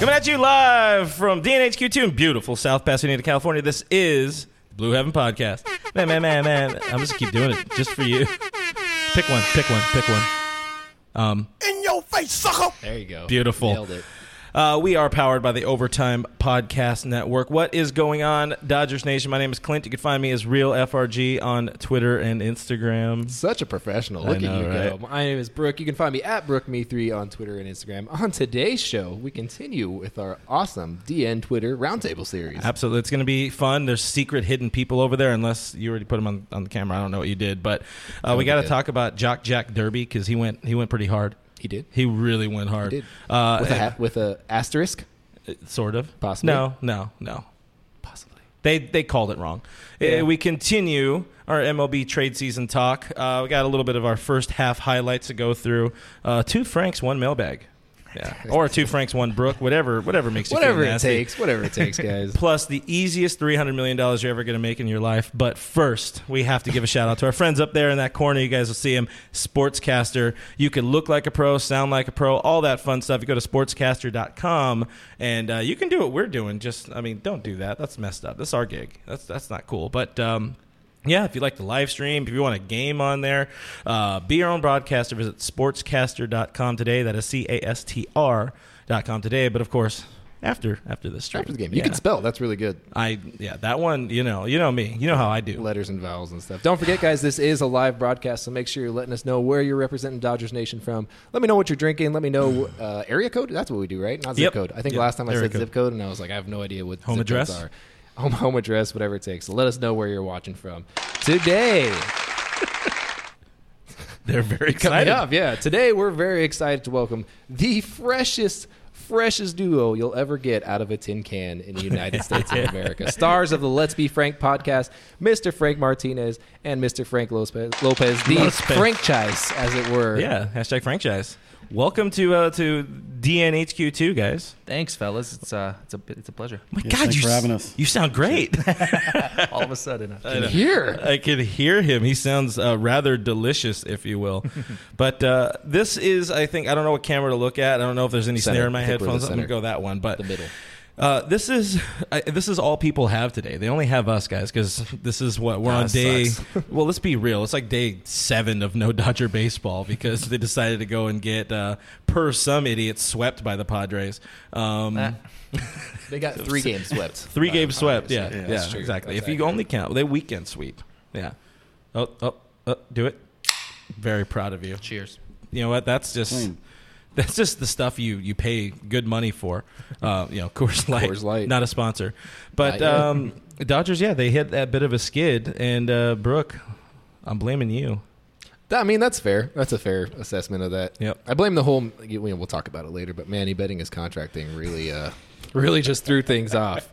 Coming at you live from DNHQ2 in beautiful South Pasadena, California. This is the Blue Heaven Podcast. Man, man, man, man. I'm just keep doing it just for you. Pick one, pick one, pick one. Um, In your face, sucker! There you go. Beautiful. Nailed it. Uh, we are powered by the Overtime Podcast Network. What is going on, Dodgers Nation? My name is Clint. You can find me as Real FRG on Twitter and Instagram. Such a professional. I Look know, at you right? go. My name is Brooke. You can find me at BrookeMe3 on Twitter and Instagram. On today's show, we continue with our awesome DN Twitter Roundtable series. Absolutely, it's going to be fun. There's secret hidden people over there, unless you already put them on, on the camera. I don't know what you did, but uh, we got to talk about Joc Jack Derby because he went he went pretty hard. He did. He really went hard. He did. Uh, with, a ha- with a asterisk. sort of. Possibly. No, no, no. Possibly. They they called it wrong. Yeah. Uh, we continue our MLB trade season talk. Uh, we got a little bit of our first half highlights to go through. Uh, two Franks, one mailbag. Yeah, or two Franks, one Brook. Whatever, whatever makes you Whatever it nasty. takes. Whatever it takes, guys. plus the easiest $300 million you're ever going to make in your life. But first, we have to give a shout out to our friends up there in that corner. You guys will see him, Sportscaster. You can look like a pro, sound like a pro, all that fun stuff. You go to sportscaster.com and uh, you can do what we're doing. Just, I mean, don't do that. That's messed up. That's our gig. That's, that's not cool. But, um, yeah, if you like the live stream, if you want a game on there, uh, be your own broadcaster. Visit sportscaster.com today. That is C A S T R dot com today. But of course, after after this stream. After the game. You Yeah. can spell. That's really good. I yeah, that one, you know, you know me. You know how I do. Letters and vowels and stuff. Don't forget, guys, this is a live broadcast, so make sure you're letting us know where you're representing Dodgers Nation from. Let me know what you're drinking. Let me know uh, area code. That's what we do, right? Not zip Yep. code. I think Yep. last time I Area said code. zip code, and I was like, I have no idea what Home zip codes address? are. Home, home address, whatever it takes. So let us know where you're watching from. Today, They're very coming excited. up, yeah. Today we're very excited to welcome the freshest, freshest duo you'll ever get out of a tin can in the United States of America. Stars of the Let's Be Frank podcast, Mr. Frank Martinez and Mr. Frank Lopez, Lopez the Lopez. franchise, as it were. Yeah, hashtag franchise. Welcome to uh, to DNHQ2, guys. Thanks, fellas. It's uh, it's a it's a pleasure. My Yeah, God, you for having us. You sound great. All of a sudden, And Here. I can hear him. He sounds uh, rather delicious, if you will. but uh, this is, I think, I don't know what camera to look at. I don't know if there's any Center. snare in my I think we're the headphones. I'm gonna go that one. But The middle. Uh, this is I, this is all people have today. They only have us guys because this is what we're on day. sucks. well, let's be real. It's like day seven of no Dodger baseball because they decided to go and get uh, per some idiot swept by the Padres. Um, Ah. They got three games swept. three by games swept. Padres. Yeah, yeah, that's true. exactly. That's if you only count they weekend sweep. Yeah. Oh, oh, oh, do it. Very proud of you. cheers. You know what? That's just. Clean. That's just the stuff you, you pay good money for. Uh, you know, Coors Light, Coors Light. not a sponsor. But um, Dodgers, yeah, they hit that bit of a skid. And uh, Brooke, I'm blaming you. I mean, that's fair. That's a fair assessment of that. Yep. I blame the whole. you know, We'll talk about it later, but Manny betting his contract thing really, uh, really just threw things off.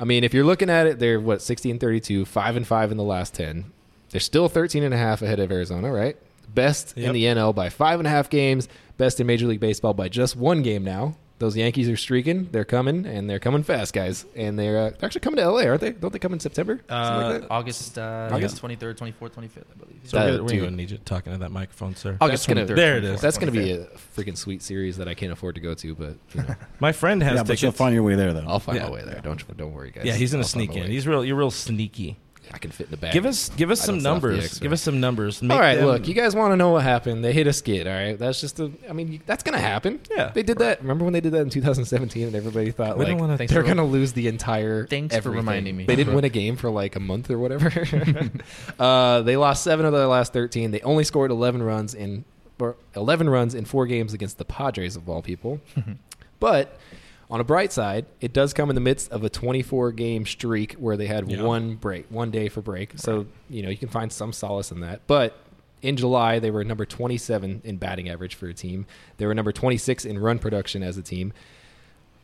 I mean, if you're looking at it, they're what 16 32, five and five in the last ten. They're still 13 and a half ahead of Arizona, right? Best Yep. in the NL by five and a half games. Best in Major League Baseball by just one game now. Those Yankees are streaking. They're coming, and they're coming fast, guys. And they're, uh, they're actually coming to LA, aren't they? Don't they come in September? Uh, like? August uh, August? twenty third, twenty fourth, twenty fifth, I believe. So That- we're, we're going to need you talking to that microphone, sir. August gonna, 23rd, There it is. That's going to be a freaking sweet series that I can't afford to go to, but you know, My friend has yeah, but you'll find your way there, though. I'll find Yeah. my way there. Don't don't worry, guys. yeah, he's going to sneak in. He's real. You're real sneaky. I can fit in the bag. Give us give us I some don't sell for the numbers. Give us some numbers. all Make right, them- look, you guys want to know what happened? They hit a skid. All right, that's just a. I mean, that's gonna happen. Yeah. they did that. Remember when they did that in 2017, and everybody thought We like wanna- they're for- gonna lose the entire. Thanks for reminding me. They didn't win a game for like a month or whatever. uh, they lost seven of their last 13. They only scored 11 runs in or 11 runs in four games against the Padres of all people. but on a bright side, it does come in the midst of a 24 game streak where they had Yeah. one break, one day for break. So, you know, you can find some solace in that. But in July, they were number 27 in batting average for a team. They were number 26 in run production as a team.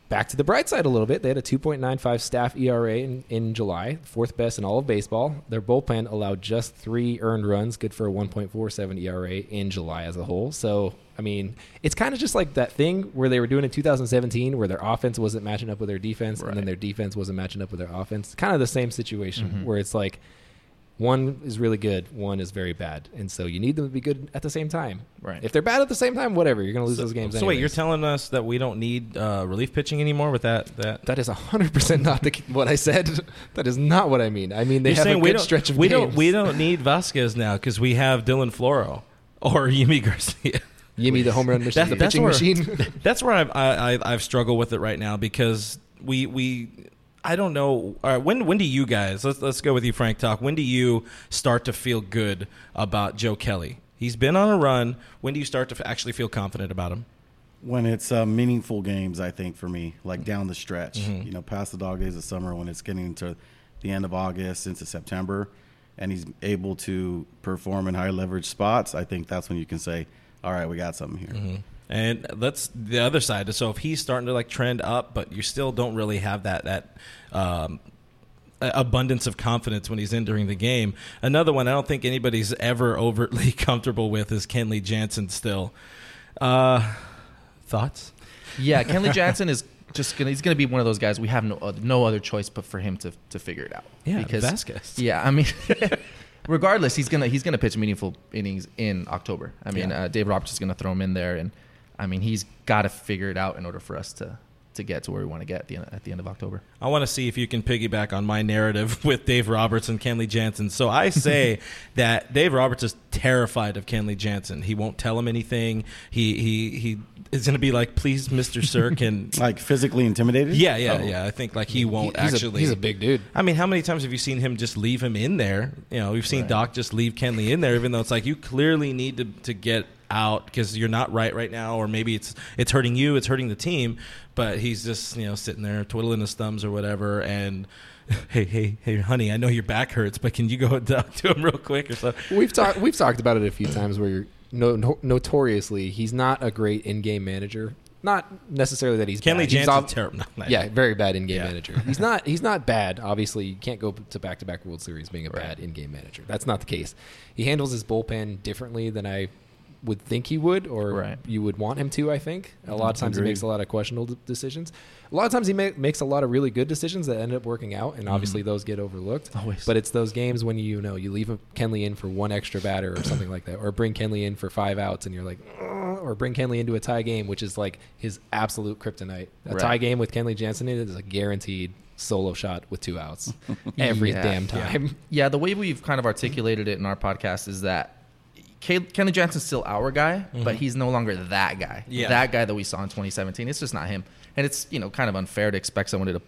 Back to the bright side a little bit. They had a 2.95 staff ERA in, in July, fourth best in all of baseball. Their bullpen allowed just three earned runs, good for a 1.47 ERA in July as a whole. So, I mean, it's kind of just like that thing where they were doing in 2017 where their offense wasn't matching up with their defense and then their defense wasn't matching up with their offense. Kind of the same situation Mhm. where it's like one is really good, one is very bad. And so you need them to be good at the same time. Right. If they're bad at the same time, whatever, you're going to lose those games anyway. So wait, you're telling us that we don't need uh, relief pitching anymore with that? That That is 100% not the, what I said. That is not what I mean. I mean, they you're have a good stretch of we games. don't we don't need Vazquez now because we have Dylan Floro or Yimi Garcia. Yimi, the home run machine, That- the that's pitching where- machine. That's where I've, I, I, I've struggled with it right now because we we I don't know. All right, when when do you guys let's let's go with you, Frank? Talk. When do you start to feel good about Joe Kelly? He's been on a run. When do you start to f- actually feel confident about him? when it's uh, meaningful games, I think for me, like down the stretch, Mm-hmm. you know, past the dog days of summer, when it's getting into the end of August into September, and he's able to perform in high leverage spots, I think that's when you can say, "All right, we got something here." Mm-hmm. And that's the other side. So if he's starting to like trend up, but you still don't really have that that um, abundance of confidence when he's entering the game. Another one I don't think anybody's ever overtly comfortable with is Kenley Jansen. Still, uh, thoughts? Yeah, Kenley Jansen is just gonna. He's gonna be one of those guys. We have no other, no other choice but for him to to figure it out. Yeah, because Vazquez. Yeah, I mean, regardless, he's gonna he's gonna pitch meaningful innings in October. I mean, Yeah. uh, Dave Roberts is gonna throw him in there, and I mean, he's got to figure it out in order for us to to get to where we want to get at the end, at the end of October. I want to see if you can piggyback on my narrative with Dave Roberts and Kenley Jansen. So I say that Dave Roberts is terrified of Kenley Jansen. He won't tell him anything. He he he is going to be like, "Please, Mister Sir, can." Like physically intimidated. yeah, yeah, Oh. yeah. I think like he won't he's actually. A, he's a big dude. I mean, how many times have you seen him just leave him in there? You know, we've seen Doc just leave Kenley in there, even though it's like you clearly need to, to get out because you're not right right now, or maybe it's it's hurting you, it's hurting the team. But he's just you know sitting there twiddling his thumbs or whatever, and hey, hey, hey, honey, I know your back hurts, but can you go talk to him real quick or something? We've talked we've talked about it a few times where you're no, no, notoriously he's not a great in-game manager. Not necessarily that he's Kenley. Jansen's ob- terrible. No, Yeah, very bad in-game Yeah. manager. He's not. He's not bad. Obviously, you can't go to back-to-back World Series being a bad in-game manager. That's not the case. He handles his bullpen differently than I would think he would, or Right. you would want him to. I think a lot of times Agreed. he makes a lot of questionable decisions. A lot of times he ma- makes a lot of really good decisions that end up working out, and obviously mm-hmm. those get overlooked. Always. But it's those games when you know you leave Kenley in for one extra batter or something like that, or bring Kenley in for five outs, and you're like, or bring Kenley into a tie game, which is like his absolute kryptonite. A Right. tie game with Kenley Jansen in it is a guaranteed solo shot with two outs every Yeah. damn time. Yeah, the way we've kind of articulated it in our podcast is that Ke- Kenley Jansen's still our guy, but he's no longer that guy. Yeah. That guy that we saw in 2017. It's just not him. And it's, you know, kind of unfair to expect someone to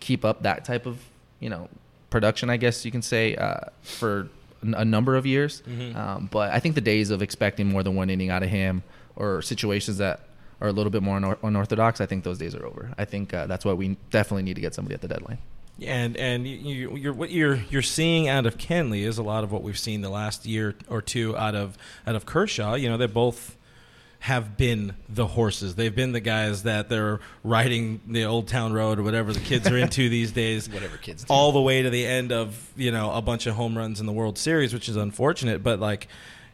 keep up that type of, you know, production, I guess you can say, uh, for a number of years. Um, but I think the days of expecting more than one inning out of him or situations that are a little bit more unor- unorthodox, I think those days are over. I think uh, that's why we definitely need to get somebody at the deadline. And and you, you, you're, what you're you're seeing out of Kenley is a lot of what we've seen the last year or two out of out of Kershaw. You know, they both have been the horses. They've been the guys that they're riding the Old Town Road or whatever the kids are into these days. Whatever kids do. all the way to the end of you know a bunch of home runs in the World Series, which is unfortunate. But like,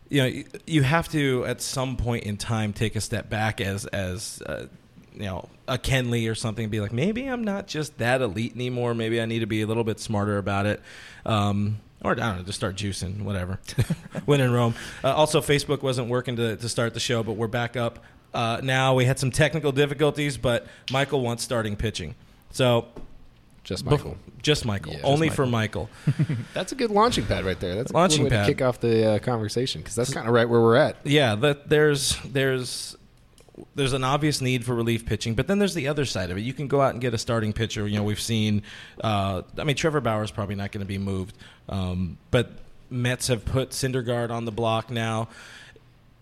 you know, you- you have to at some point in time take a step back as as uh, you know a Kenley or something, and be like, maybe I'm not just that elite anymore. Maybe I need to be a little bit smarter about it. Um, or I don't know, just start juicing, whatever. when in Rome. Uh, also, Facebook wasn't working to, to start the show, but we're back up uh, now. We had some technical difficulties, but Michael wants starting pitching. So Just Bef- Michael. just Michael. Yeah, just Only for Michael. That's a good launching pad right there. That's a Launching good way pad. to kick off the uh, conversation because that's kind of right where we're at. yeah, that there's there's there's an obvious need for relief pitching, but then there's the other side of it. You can go out and get a starting pitcher. You know, we've seen. Uh, I mean, Trevor Bauer is probably not going to be moved, um, but Mets have put Syndergaard on the block now.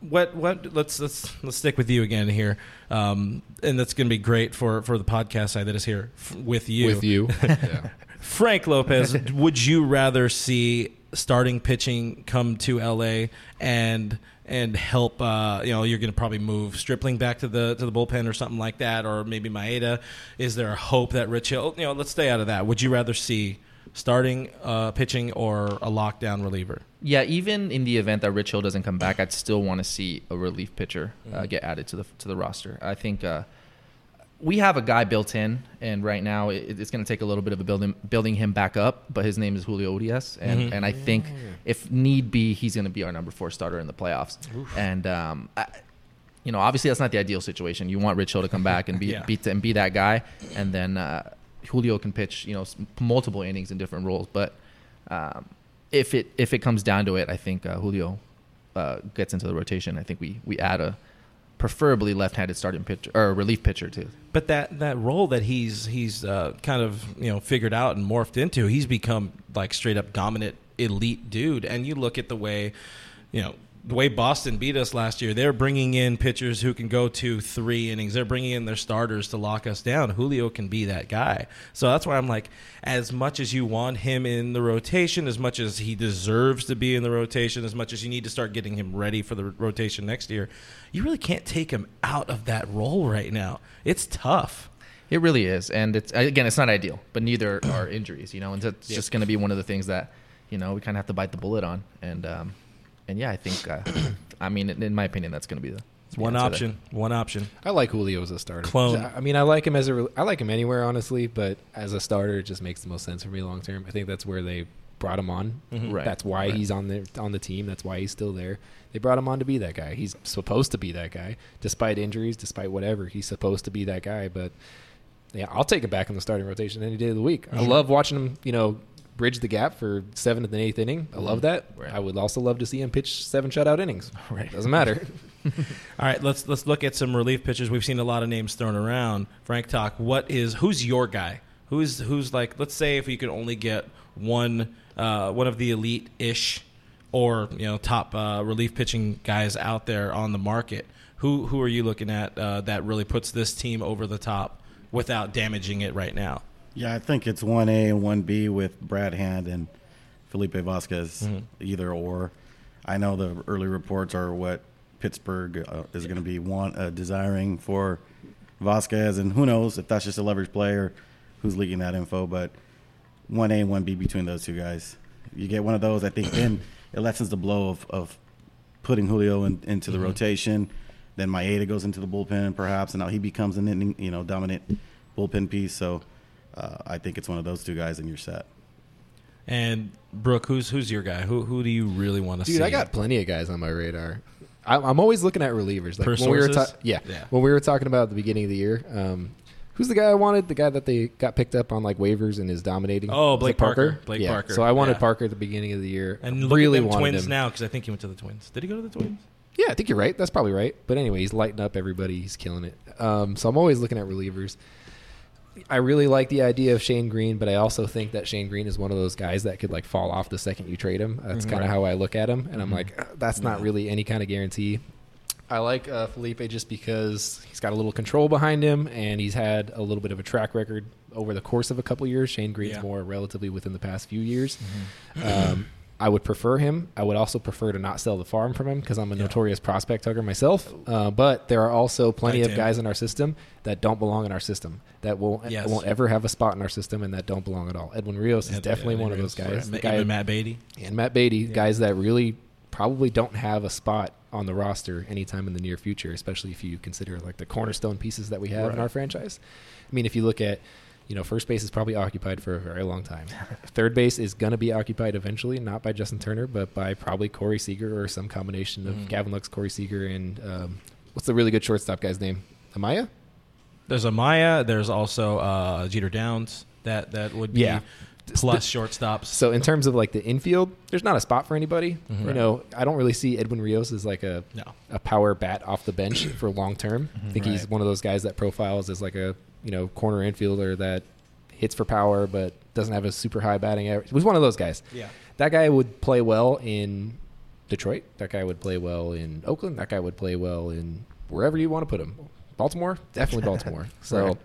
What what? Let's let's let's stick with you again here, um, and that's going to be great for for the podcast side that is here f- with you. With you, yeah. Frank Lopez, would you rather see starting pitching come to LA and and help. Uh, you know, you're going to probably move Stripling back to the to the bullpen or something like that, or maybe Maeda. Is there a hope that Rich Hill? You know, let's stay out of that. Would you rather see starting uh, pitching or a lockdown reliever? Yeah, even in the event that Rich Hill doesn't come back, I'd still want to see a relief pitcher uh, Mhm. get added to the to the roster. I think uh, we have a guy built in, and right now it, it's going to take a little bit of a building building him back up. But his name is Julio Urias, and Mhm. and I think if need be, he's going to be our number four starter in the playoffs. And um, I, you know, obviously that's not the ideal situation. You want Rich Hill to come back and be Yeah. be and be that guy, and then uh, Julio can pitch you know multiple innings in different roles. But um, if it if it comes down to it, I think uh, Julio uh, gets into the rotation. I think we we add a preferably left-handed starting pitcher or relief pitcher too. But that that role that he's he's uh, kind of you know figured out and morphed into, he's become like straight up dominant elite dude. And you look at the way, you know. The way Boston beat us last year, they're bringing in pitchers who can go to three innings. They're bringing in their starters to lock us down. Julio can be that guy. So that's why I'm like, as much as you want him in the rotation, as much as he deserves to be in the rotation, as much as you need to start getting him ready for the rotation next year, you really can't take him out of that role right now. It's tough. It really is, and it's again, it's not ideal, but neither are injuries. You know, and it's just going to be one of the things that you know we kind of have to bite the bullet on. And um, and yeah, I think, uh, I mean, in in my opinion, that's going to be the It's one the answer option. One option. I like Julio as a starter. Clone. I mean, I like him as a. I like him anywhere, honestly. But as a starter, it just makes the most sense for me long term. I think that's where they brought him on. Mhm. Right. That's why Right. he's on the on the team. That's why he's still there. They brought him on to be that guy. He's supposed to be that guy, despite injuries, despite whatever. He's supposed to be that guy. But yeah, I'll take him back in the starting rotation any day of the week. I love watching him. You know. Bridge the gap for seventh and eighth inning. I love that. Right. I would also love to see him pitch seven shutout innings. Right. Doesn't matter. All right, let's let's look at some relief pitchers. We've seen a lot of names thrown around. Frank Talk, what is who's your guy? Who's who's like? Let's say if you could only get one uh, one of the elite ish or you know top uh, relief pitching guys out there on the market. Who who are you looking at uh, that really puts this team over the top without damaging it right now? Yeah, I think it's one A and one B with Brad Hand and Felipe Vazquez, Mhm. either or. I know the early reports are what Pittsburgh uh, is going to be want uh, desiring for Vazquez, and who knows if that's just a leverage player who's leaking that info. But one A and one B between those two guys, you get one of those. I think then it lessens the blow of, of putting Julio in, into the Mhm. rotation. Then Maeda goes into the bullpen, perhaps, and now he becomes an you know dominant bullpen piece. So uh, I think it's one of those two guys, and you're set. And Brooke, who's who's your guy? Who who do you really want to see? Dude, I got plenty of guys on my radar. I, I'm always looking at relievers. Like Per when we were ta- yeah, Yeah. when we were talking about at the beginning of the year. Um, who's the guy I wanted? The guy that they got picked up on like waivers and is dominating. Oh, Was it Blake Parker. Blake yeah. Parker. So I wanted Yeah. Parker at the beginning of the year. and look really at them wanted Twins him. now because I think he went to the Twins. Did he go to the Twins? Yeah, I think you're right. That's probably right. But anyway, he's lighting up everybody. He's killing it. Um, so I'm always looking at relievers. I really like the idea of Shane Greene, but I also think that Shane Greene is one of those guys that could like fall off the second you trade him. That's Mhm. kind of how I look at him, and I'm like, "Uh, that's not really any kind of guarantee. I like uh, Felipe just because he's got a little control behind him, and he's had a little bit of a track record over the course of a couple years. Shane Greene's Yeah. more relatively within the past few years. Um, I would prefer him. I would also prefer to not sell the farm from him because I'm a Yeah. notorious prospect hugger myself. Uh, but there are also plenty of guys in our system that don't belong in our system that won't Yes. won't ever have a spot in our system and that don't belong at all. Edwin Rios is Yeah, definitely yeah, one of Rios, those guys. right. Guy- Matt Beaty. and Matt Beaty, guys that really probably don't have a spot on the roster anytime in the near future, especially if you consider like the cornerstone pieces that we have in our franchise. I mean, if you look at, you know, first base is probably occupied for a very long time. Third base is going to be occupied eventually, not by Justin Turner, but by probably Corey Seager or some combination of Mhm. Gavin Lux, Corey Seager, and um, what's the really good shortstop guy's name? Amaya? There's Amaya. There's also uh, Jeter Downs. That that would be Yeah. plus shortstops. So in terms of like the infield, there's not a spot for anybody. Mhm. You know, I don't really see Edwin Rios as like a No. a power bat off the bench for long term. I think he's one of those guys that profiles as like a you know corner infielder that hits for power but doesn't have a super high batting average. He was one of those guys. Yeah. That guy would play well in Detroit. That guy would play well in Oakland. That guy would play well in wherever you want to put him. Baltimore, definitely Baltimore. So Right.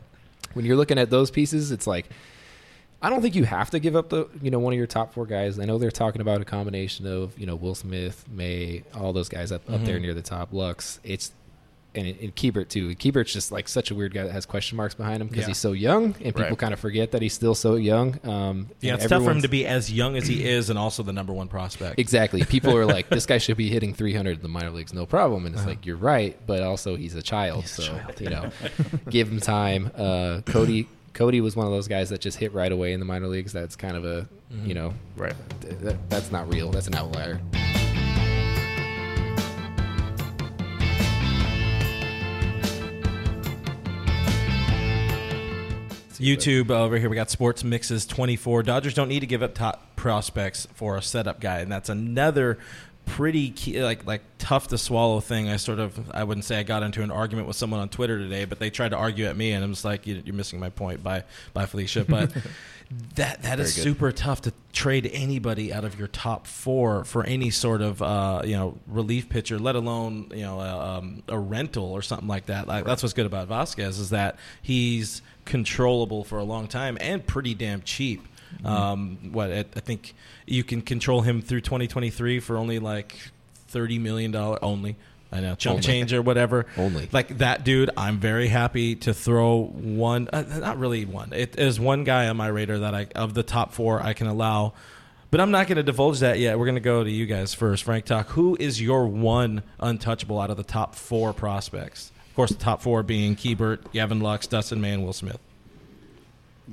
when you're looking at those pieces, it's like I don't think you have to give up the you know one of your top four guys. I know they're talking about a combination of you know Will Smith, May, all those guys up, up there Mhm. near the top. Lux, it's and and Keibert too. Keibert's just like such a weird guy that has question marks behind him because Yeah. he's so young, and people Right. kind of forget that he's still so young. Um, Yeah, it's tough for him to be as young as he is and also the number one prospect. Exactly. People are like, this guy should be hitting 300 in the minor leagues, no problem. And it's Uh-huh. like, you're right, but also he's a child, He's a so child, you know, give him time. Uh, Cody, Cody was one of those guys that just hit right away in the minor leagues. That's kind of a, Mhm. you know, Right. th- that, that's not real. That's an outlier. YouTube over here, we got Sports Mixes 24. Dodgers don't need to give up top prospects for a setup guy, and that's another pretty key, like like tough to swallow thing. I sort of I wouldn't say I got into an argument with someone on Twitter today, but they tried to argue at me, and I'm just like, "You- you're missing my point. By by Felicia, but. That that is super tough to trade anybody out of your top four for any sort of uh, you know relief pitcher, let alone you know a, um, a rental or something like that. Like that's what's good about Vazquez is that he's controllable for a long time and pretty damn cheap. Um, what I I think you can control him through 2023 for only like 30 million dollar only. I know chump change or whatever. Only. Like that dude, I'm very happy to throw one. Uh, not really one. It is one guy on my radar that I of the top four I can allow, but I'm not going to divulge that yet. We're going to go to you guys first. Frank, talk. Who is your one untouchable out of the top four prospects? Of course, the top four being Keibert, Gavin Lux, Dustin May, and Will Smith.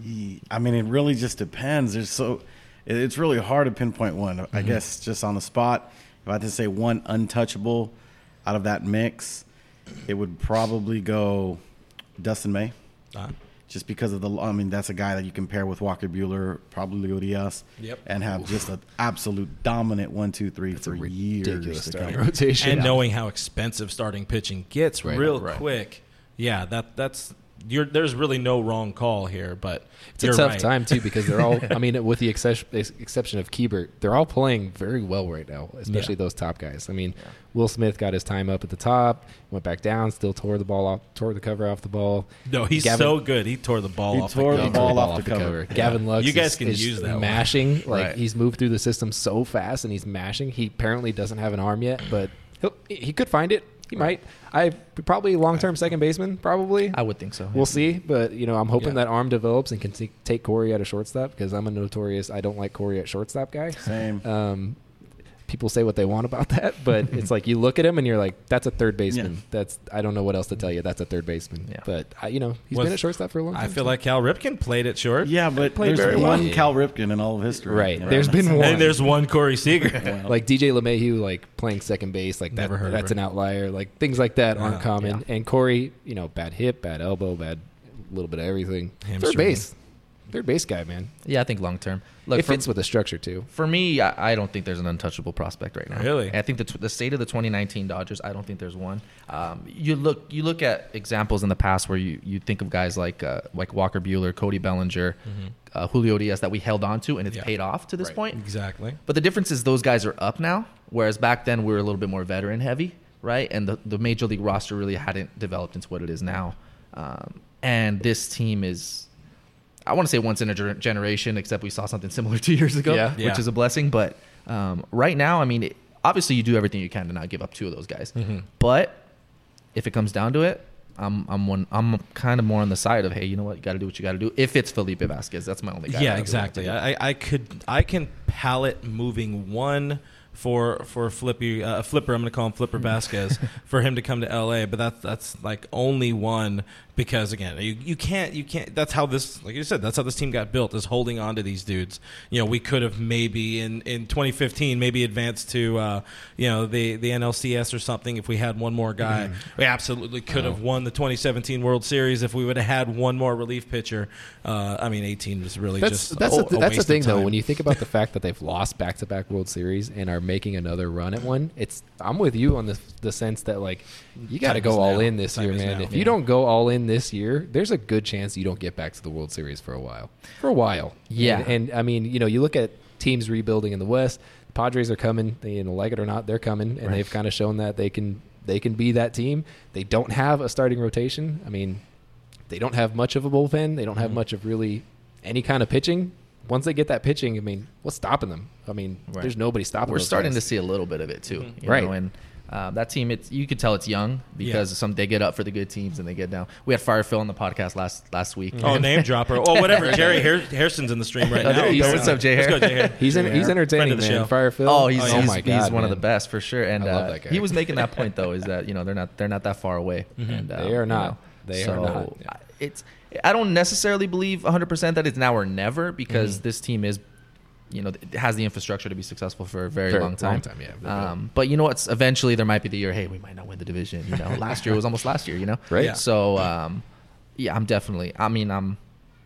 Ye- I mean, it really just depends. There's so it's really hard to pinpoint one. I guess just on the spot, if I had to say one untouchable out of that mix, it would probably go Dustin May. Uh, Just because of the, I mean, that's a guy that you compare with Walker Buehler, probably Urias, Yep. and have just an absolute dominant one, two, three It's a for years. ridiculous starting rotation. and knowing how expensive starting pitching gets Right, real right. quick, yeah, that that's you're, there's really no wrong call here, but It's a tough right. time too because they're all. I mean, with the exception, exception of Keibert, they're all playing very well right now, especially Yeah. those top guys. I mean, Will Smith got his time up at the top, went back down, still tore the ball off, tore the cover off the ball. No, he's Gavin- so good. He tore the ball He off. tore the the cover. ball Tore off the cover. Gavin Lux, You guys is- can is use that one. mashing. Like Right. he's moved through the system so fast, and he's mashing. He apparently doesn't have an arm yet, but he'll, he could find it. He might. I probably long term second baseman. Probably. I would think so. We'll see, but you know, I'm hoping Yeah. that arm develops and can t- take Corey at a shortstop because I'm a notorious I don't like Corey at shortstop guy. Same. Um, people say what they want about that, but it's like you look at him and you're like, that's a third baseman. Yeah. That's I don't know what else to tell you. That's a third baseman. Yeah. But I, you know, he's Was- been at shortstop for a long time. I feel so- like Cal Ripken played it short. Yeah, but Played there's very one well. Cal Ripken in all of history. Right. you know? There's been one. And there's one Corey Seager. Yeah. like DJ LeMahieu, like playing second base, like that, Never heard that's her. an outlier. Like things like that aren't Uh, common. And Corey, you know, bad hip, bad elbow, bad little bit of everything. Third base, third base guy, man. Yeah, I think long term. Look, it for, fits with the structure too. for me, I, I don't think there's an untouchable prospect right now. Really? And I think the, t- the state of the 2019 Dodgers, I don't think there's one. Um, you look you look at examples in the past where you, you think of guys like uh, like Walker Buehler, Cody Bellinger, uh, Julio Diaz that we held on to and it's Mm-hmm. Yeah. paid off to this Right. point. Exactly. But the difference is those guys are up now, whereas back then we were a little bit more veteran heavy, right? And the, the major league roster really hadn't developed into what it is now. Um, and this team is, I want to say once in a ger- generation, except we saw something similar two years ago, Yeah. which is a blessing. But um, right now, I mean, it, obviously you do everything you can to not give up two of those guys. Mhm. But if it comes down to it, I'm I'm one I'm kind of more on the side of hey, you know what, you got to do what you got to do. If it's Felipe Vazquez, that's my only guy. Yeah, exactly. I, I could I can palette moving one for for Flippy uh, Flipper. I'm going to call him Flipper Vazquez for him to come to L.A. But that's that's like only one because again you, you can't you can't. That's how this like you said that's how this team got built is holding on to these dudes. You know we could have maybe in in 2015 maybe advanced to uh, you know the the NLCS or something if we had one more guy. We absolutely could have won the 2017 World Series if we would have had one more relief pitcher. Uh, I mean 18 was really That's just that's a, the, a that's waste the thing though. When you think about the fact that they've lost back to back World Series and are making another run at one, it's I'm with you on the the sense that like you got to go all now. in this Time year, man. now. If Yeah. you don't go all in this year, there's a good chance you don't get back to the World Series for a while. For a while, Yeah. And, and I mean, you know, you look at teams rebuilding in the West. The Padres are coming. They, you know, like it or not, they're coming, and Right. they've kind of shown that they can they can be that team. They don't have a starting rotation. I mean, they don't have much of a bullpen. They don't have Mhm. much of really any kind of pitching. Once they get that pitching, I mean, what's stopping them? I mean, Right. there's nobody stopping. We're starting guys. to see a little bit of it too, Mm-hmm. Right. Know? And uh, that team, it's you could tell it's young because Yeah. some they get up for the good teams and they get down. We had Fire Phil on the podcast last last week. Oh, name dropper. Oh, whatever. Jerry Har- Harrison's in the stream right Oh, now. there you What's up, Jay Let's go, Jay Hare. He's in, he's entertaining, Friend of the man. show. Fire Phil. Oh, he's, Oh, he's, my he's god, one of the best for sure. And I love uh, that guy. he was making that point though, is that you know they're not they're not that far away. And uh, They are you not. know, They are so not. I- It's I don't necessarily believe 100 percent that it's now or never because Mm-hmm. this team is. You know, it has the infrastructure to be successful for a very, For a long time. long time, yeah. Um, but you know what? Eventually, there might be the year. Hey, we might not win the division. You know, last year was almost last year. You know, Right. Yeah. So, um, yeah, I'm definitely. I mean, I'm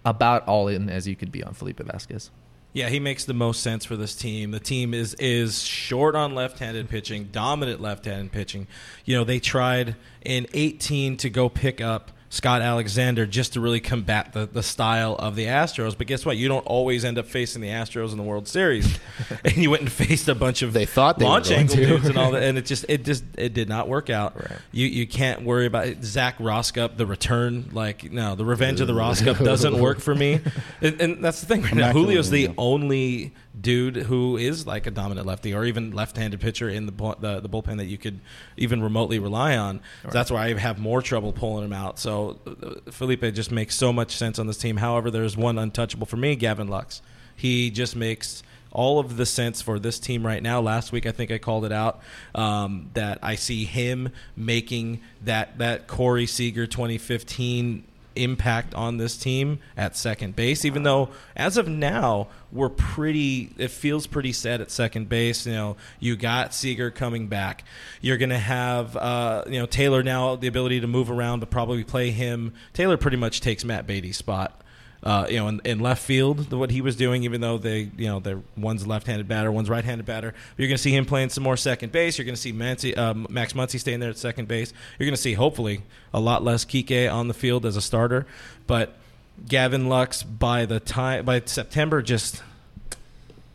about all in as you could be on Felipe Vazquez. Yeah, he makes the most sense for this team. The team is is short on left-handed pitching, dominant left-handed pitching. You know, they tried in 18 to go pick up Scott Alexander just to really combat the, the style of the Astros. But guess what? You don't always end up facing the Astros in the World Series. and you went and faced a bunch of They thought they launch angle to. dudes and all that, and it just it just it did not work out. Right. You you can't worry about it. Zac Rosscup, the return. Like no, the revenge of the Rosscup doesn't work for me. And, and that's the thing right now. Julio's the only dude who is like a dominant lefty or even left-handed pitcher in the bu- the, the bullpen that you could even remotely rely on. So that's why I have more trouble pulling him out. So uh, Felipe just makes so much sense on this team. However, there's one untouchable for me, Gavin Lux. He just makes all of the sense for this team right now. Last week, I think I called it out um, that I see him making that that Corey Seager 2015 impact on this team at second base. Even though, as of now, we're pretty. It feels pretty set at second base. You know, you got Seager coming back. You're going to have uh, you know Taylor now the ability to move around, but probably play him. Taylor pretty much takes Matt Beaty's spot uh, you know, in, in left field, what he was doing, even though they, you know, they're one's left-handed batter, one's right-handed batter. You're going to see him playing some more second base. You're going to see Mancy, uh, Max Muncy staying there at second base. You're going to see hopefully a lot less Kike on the field as a starter, but Gavin Lux by the time by September just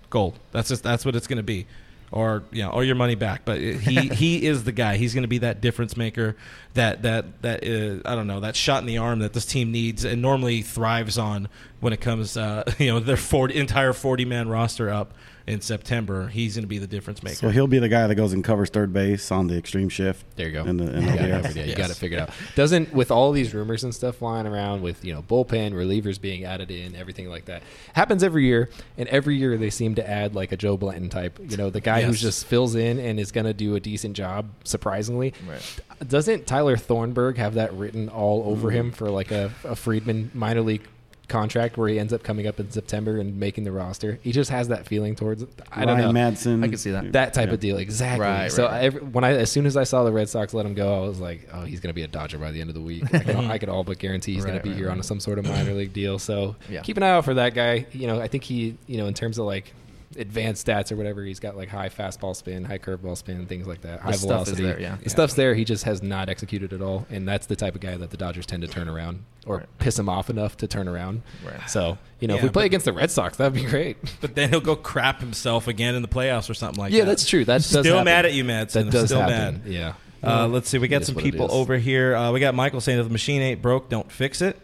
gold. That's just that's what it's going to be. Or you know, or your money back. But he he is the guy. He's going to be that difference maker. That that that uh, I don't know that shot in the arm that this team needs and normally thrives on when it comes. Uh, you know, their 40, entire forty man roster up in September. He's going to be the difference maker. So he'll be the guy that goes and covers third base on the extreme shift. There you go. In the, in You the got it ODS. covered, yeah, you Yes. got it figured out. Doesn't with all these rumors and stuff flying around with you know bullpen relievers being added in, everything like that happens every year, and every year they seem to add like a Joe Blanton type. You know, the guy who just fills in and is going to do a decent job. Surprisingly, Right. doesn't Tyler Thornburg have that written all over Mm. him for like a, a Friedman minor league? Contract where he ends up coming up in September and making the roster. He just has that feeling towards. I don't Ryan know Madson. I can see that. that type Yeah. of deal exactly Right, so right, right. Every, when i as soon as i saw the red sox let him go i was like oh he's going to be a dodger by the end of the week i could, I could all but guarantee he's going to be right, here on some sort of minor league deal so Yeah. keep an eye out for that guy you know i think he you know in terms of like advanced stats or whatever he's got like high fastball spin high curveball spin things like that high stuff is velocity there, yeah. the stuff's there he just has not executed at all and that's the type of guy that the dodgers tend to turn around or Right. piss him off enough to turn around Right. so you know if we play but- against the red sox that'd be great But then he'll go crap himself again in the playoffs or something like yeah that. Yeah, that's true That's Still happen. mad at you, Madson. that I'm does still happen mad. yeah Uh, let's see. We got some people over here. Uh, we got Michael saying if the machine ain't broke, don't fix it.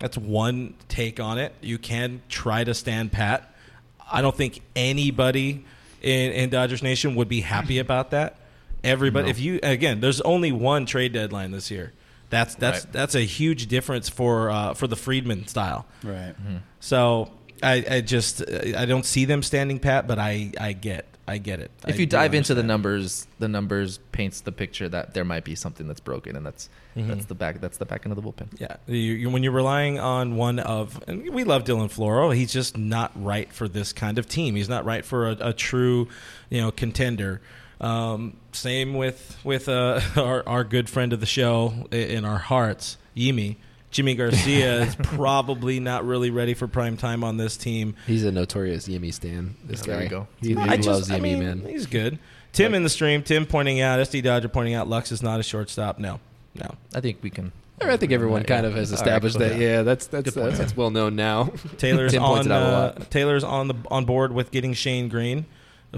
That's one take on it. You can try to stand pat. I don't think anybody in, in Dodgers Nation would be happy about that. Everybody, if you again, there's only one trade deadline this year. That's that's Right. that's a huge difference for uh, for the Friedman style. Right. So I, I just I don't see them standing pat, but I I get I get it. If I you dive into the numbers, the numbers paints the picture that there might be something that's broken, and that's Mhm. that's the back that's the back end of the bullpen. Yeah, you, you, when you're relying on one of, and we love Dylan Floro, he's just not right for this kind of team. He's not right for a, a true, you know, contender. Um, same with with uh, our our good friend of the show in our hearts, Yimi. Jimmy Garcia is probably not really ready for prime time on this team. He's a notorious Yimmy stan. This Oh, guy. there you go. He, he I just- loves I Yimmy, mean, man. He's good. Tim in the stream. Tim pointing out SD Dodger pointing out Lux is not a shortstop. No, no. I think we can. I think everyone kind of has All right, established cool. that. Yeah, that's that's Good that's, that's well known now. Taylor's on it uh. Taylor's on the on board with getting Shane Greene.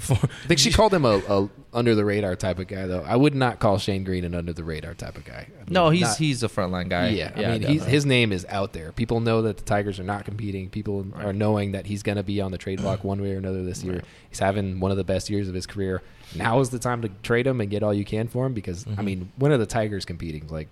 For- I think she called him a, a under the radar type of guy, though. I would not call Shane Greene an under the radar type of guy. I mean, No, he's not- he's a frontline guy. yeah. I mean, he's, his name is out there. People know that the Tigers are not competing. People are knowing that he's going to be on the trade block one way or another this year. He's having one of the best years of his career. Now is the time to trade him and get all you can for him because I mm-hmm. mean, when are the Tigers competing? Like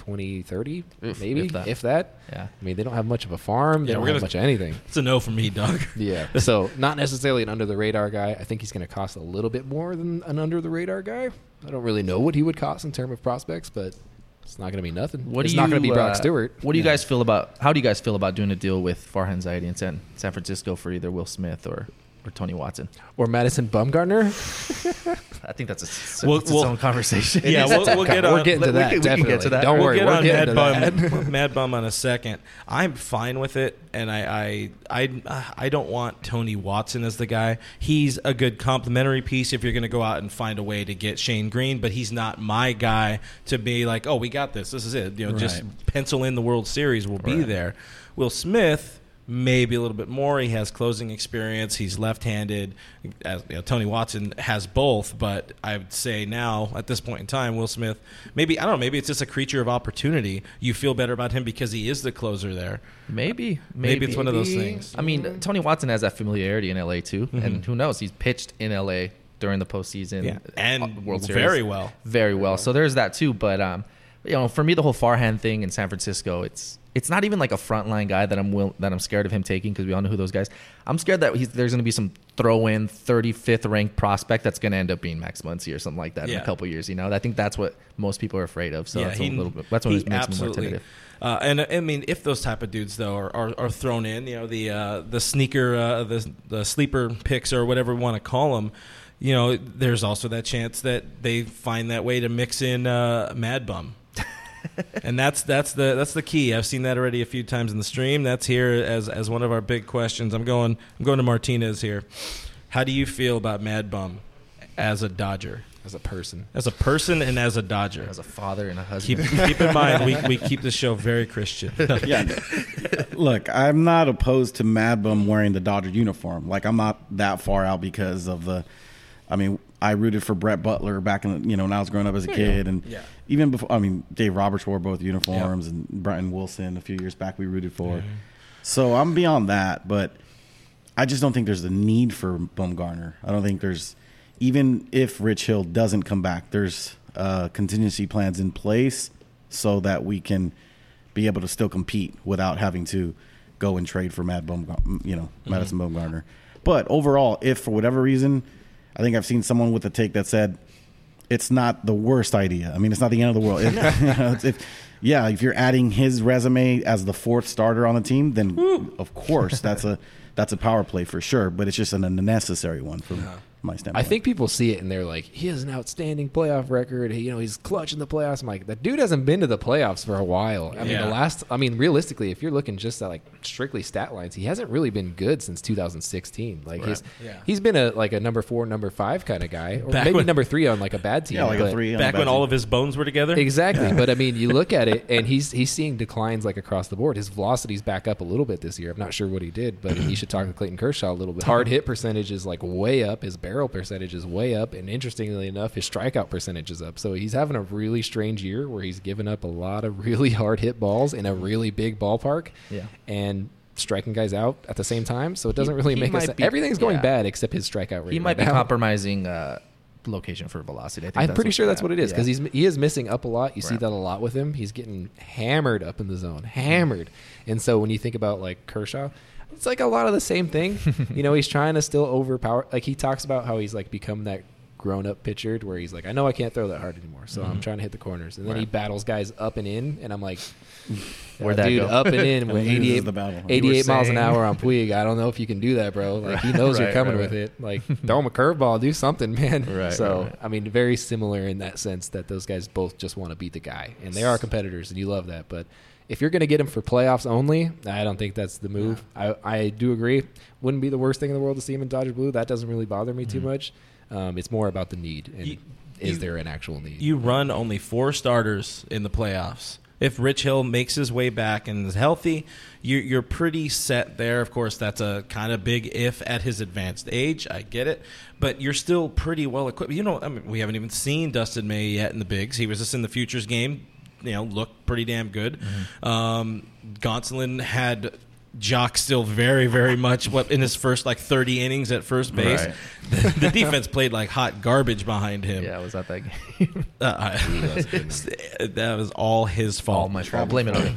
20, 30, If- maybe if that. if that. Yeah. I mean, they don't have much of a farm. They Yeah, don't we're have gonna- much of anything. it's a no for me, Doug. Yeah. So not necessarily an under the radar guy. I think he's going to cost a little bit more than an under the radar guy. I don't really know what he would cost in terms of prospects, but it's not going to be nothing. What it's do not going to be Brock uh, Stewart. What do you Yeah. guys feel about? How do you guys feel about doing a deal with Farhan Zaidi in San San Francisco for either Will Smith or or Tony Watson? Or Madison Bumgarner. I think that's a, it's Well- its well- own conversation. Yeah, we'll, we'll get We're on. getting to we that. can- we can get to that. Don't We'll worry. We'll We're get on getting Mad to that. Bum, Mad Bum on a second. I'm fine with it, and I, I, I, I don't want Tony Watson as the guy. He's a good complementary piece if you're going to go out and find a way to get Shane Greene, but he's not my guy to be like, oh, we got this. This is it. You know, just pencil in the World Series. We'll be Right. there. Will Smith. Maybe a little bit more. He has closing experience. He's left-handed. As, you know, Tony Watson has both, but I would say now at this point in time, Will Smith. Maybe I don't know. Maybe it's just a creature of opportunity. You feel better about him because he is the closer there. Maybe, Maybe it's one of those things. I mean, Tony Watson has that familiarity in LA too, Mhm. and who knows? He's pitched in LA during the postseason, Yeah, and uh, World Series very well. very well. So there's that too. But um, you know, for me, the whole Farhan thing in San Francisco, it's it's not even like a frontline guy that I'm will, that I'm scared of him taking because we all know who those guys. I'm scared that he's, there's going to be some throw in 35th ranked prospect that's going to end up being Max Muncy or something like that in a couple years. You know, I think that's what most people are afraid of. So that's a little bit. That's what he makes me more absolutely- tentative. Uh, and I mean, if those type of dudes though are, are, are thrown in, you know, the uh, the sneaker, uh, the the sleeper picks or whatever we want to call them, you know, there's also that chance that they find that way to mix in uh, Mad Bum. and that's that's the that's the key. I've seen that already a few times in the stream. That's here as as one of our big questions. I'm going I'm going to Martinez here. How do you feel about Mad Bum as a Dodger, As a person. as a person and as a Dodger? As a father and a Keep husband. keep in mind we, we keep the show very Christian. yeah. Look, I'm not opposed to Mad Bum wearing the Dodger uniform. Like I'm not that far out because of the. I mean, I rooted for Brett Butler back in the, you know when I was growing up as a kid, and Yeah. even before. I mean, Dave Roberts wore both uniforms, and Brian Wilson a few years back we rooted for. So I'm beyond that, but I just don't think there's a need for Bumgarner. I don't think there's even if Rich Hill doesn't come back, there's uh, contingency plans in place so that we can be able to still compete without having to go and trade for Matt Bumgar- you know, Madison Bumgarner. But overall, if for whatever reason, I think I've seen someone with a take that said it's not the worst idea. I mean, it's not the end of the world. If, you know, it's- if, yeah, if you're adding his resume as the fourth starter on the team, then hmm. of course that's a that's a power play for sure. But it's just an unnecessary one from my standpoint. I think people see it and they're like, he has an outstanding playoff record. He, you know, he's clutch in the playoffs. I'm like, that dude hasn't been to the playoffs for a while. I mean, the last, I mean, realistically, if you're looking just at like strictly stat lines, he hasn't really been good since 2016. Like he's Yeah. he's been a like a number four, number five kind of guy, or Back maybe when- number three on like a bad team. yeah, like but- a three. Back the when bad all team. of his bones were together. Exactly, but I mean, you look at it, and he's he's seeing declines like across the board. His velocity's back up a little bit this year. I'm not sure what he did, but he should talk to Clayton Kershaw a little bit. Hard hit percentage is like way up. His barrel percentage is way up, and interestingly enough, his strikeout percentage is up. So he's having a really strange year where he's given up a lot of really hard hit balls in a really big ballpark, Yeah. and striking guys out at the same time. So it doesn't He- really he make sense. be- Everything's going yeah. bad except his strikeout rate. He might right be now. compromising uh, location for velocity. I think I'm that's pretty sure that's what it is because happen. he's he is missing up a lot. You see that a lot with him. He's getting hammered up in the zone, hammered. And so when you think about like Kershaw, it's like a lot of the same thing. you know, he's trying to still overpower. Like he talks about how he's like become that grown up pitcher where he's like, I know I can't throw that hard anymore, so I'm trying to hit the corners. And then he battles guys up and in, and I'm like, Where'd "Uh, that dude, go?" up and in with 88, the battle. 88 miles an hour on Puig. I don't know if you can do that, bro. Like he knows you're coming right, with it. Like throw him a curveball, do something, man. Right, So right, right. I mean, very similar in that sense that those guys both just want to beat the guy, and they are competitors, and you love that. But if you're going to get him for playoffs only, I don't think that's the move. I, I do agree. Wouldn't be the worst thing in the world to see him in Dodger blue. That doesn't really bother me too much. Um, it's more about the need and You- is you- there an actual need? You run only four starters in the playoffs. If Rich Hill makes his way back and is healthy, you're, you're pretty set there. Of course, that's a kind of big if at his advanced age. I get it, but you're still pretty well equipped. You know, I mean, we haven't even seen Dustin May yet in the bigs. He was just in the futures game. You know, looked pretty damn good. Um, Gonsolin had Jock still very, very much what in his first like 30 innings at first base. Right. The, the defense played like hot garbage behind him. Yeah, I was at that game. Uh, I- that was all his fault. All my fault. Blame it on me.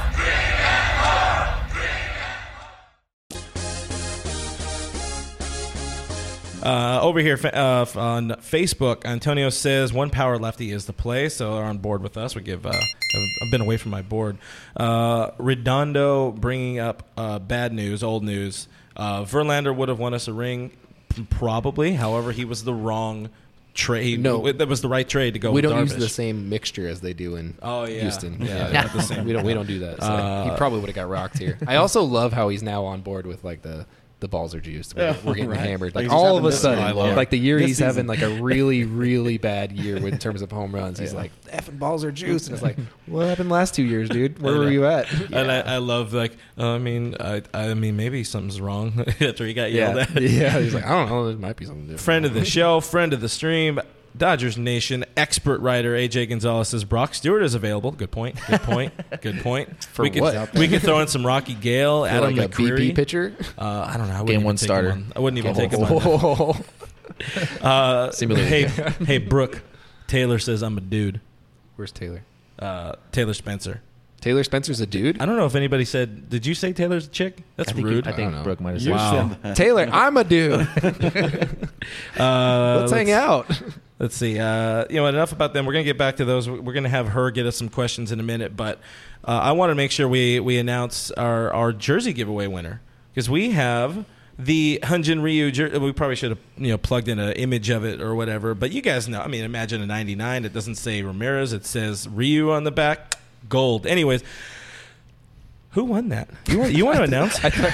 Uh, over here fa- uh, on Facebook, Antonio says one power lefty is the play, so they're on board with us. We give. Uh, I've, been away from my board. Uh, Redondo bringing up uh, bad news, old news. Uh, Verlander would have won us a ring, probably. However, he was the wrong trade. No. that was the right trade to go. we with don't use the same mixture as they do in Oh, yeah. Houston. Yeah, Yeah, not the same. we don't we don't do that. So Uh, he probably would have got rocked here. I also love how he's now on board with like the the balls are juiced. We're, Yeah, we're getting right. hammered. Like Like, all of a sudden, like the year This he's season. having like a really really bad year in terms of home runs. He's like effing balls are juiced, and it's like what happened last two years, dude? Where were you at? And I, I love like uh, I mean I I mean maybe something's wrong after he got yelled yeah, at. yeah. He's like I don't know. There might be something different. friend of the show, friend of the stream, Dodgers Nation expert writer AJ Gonzalez says Brock Stewart is available. Good point. Good point. Good point. For we could, what? We could throw in some Rocky Gale, For Adam like a McCreery. BP pitcher. Uh, I don't know. I wouldn't Game one starter. him I wouldn't even Game take him one. on. Uh, Simulator. hey, hey, Brooke. Taylor says I'm a dude. Where's Taylor? Uh, Taylor Spencer. Taylor Spencer's a dude. I don't know if anybody said. Did you say Taylor's a chick? That's I think, rude. I I think don't. Brooke might have said Wow. that. Taylor, I'm a dude. Uh, Let's hang out. Let's see. Uh, you know, enough about them. We're going to get back to those. We're going to have her get us some questions in a minute, but uh, I want to make sure we we announce our our jersey giveaway winner because we have the Hyun-Jin Ryu. Jer- we probably should have you know plugged in an image of it or whatever. But you guys know. I mean, imagine a '99. It doesn't say Ramirez. It says Ryu on the back. Gold. Anyways. Who won that? You want, you want to announce? I thought,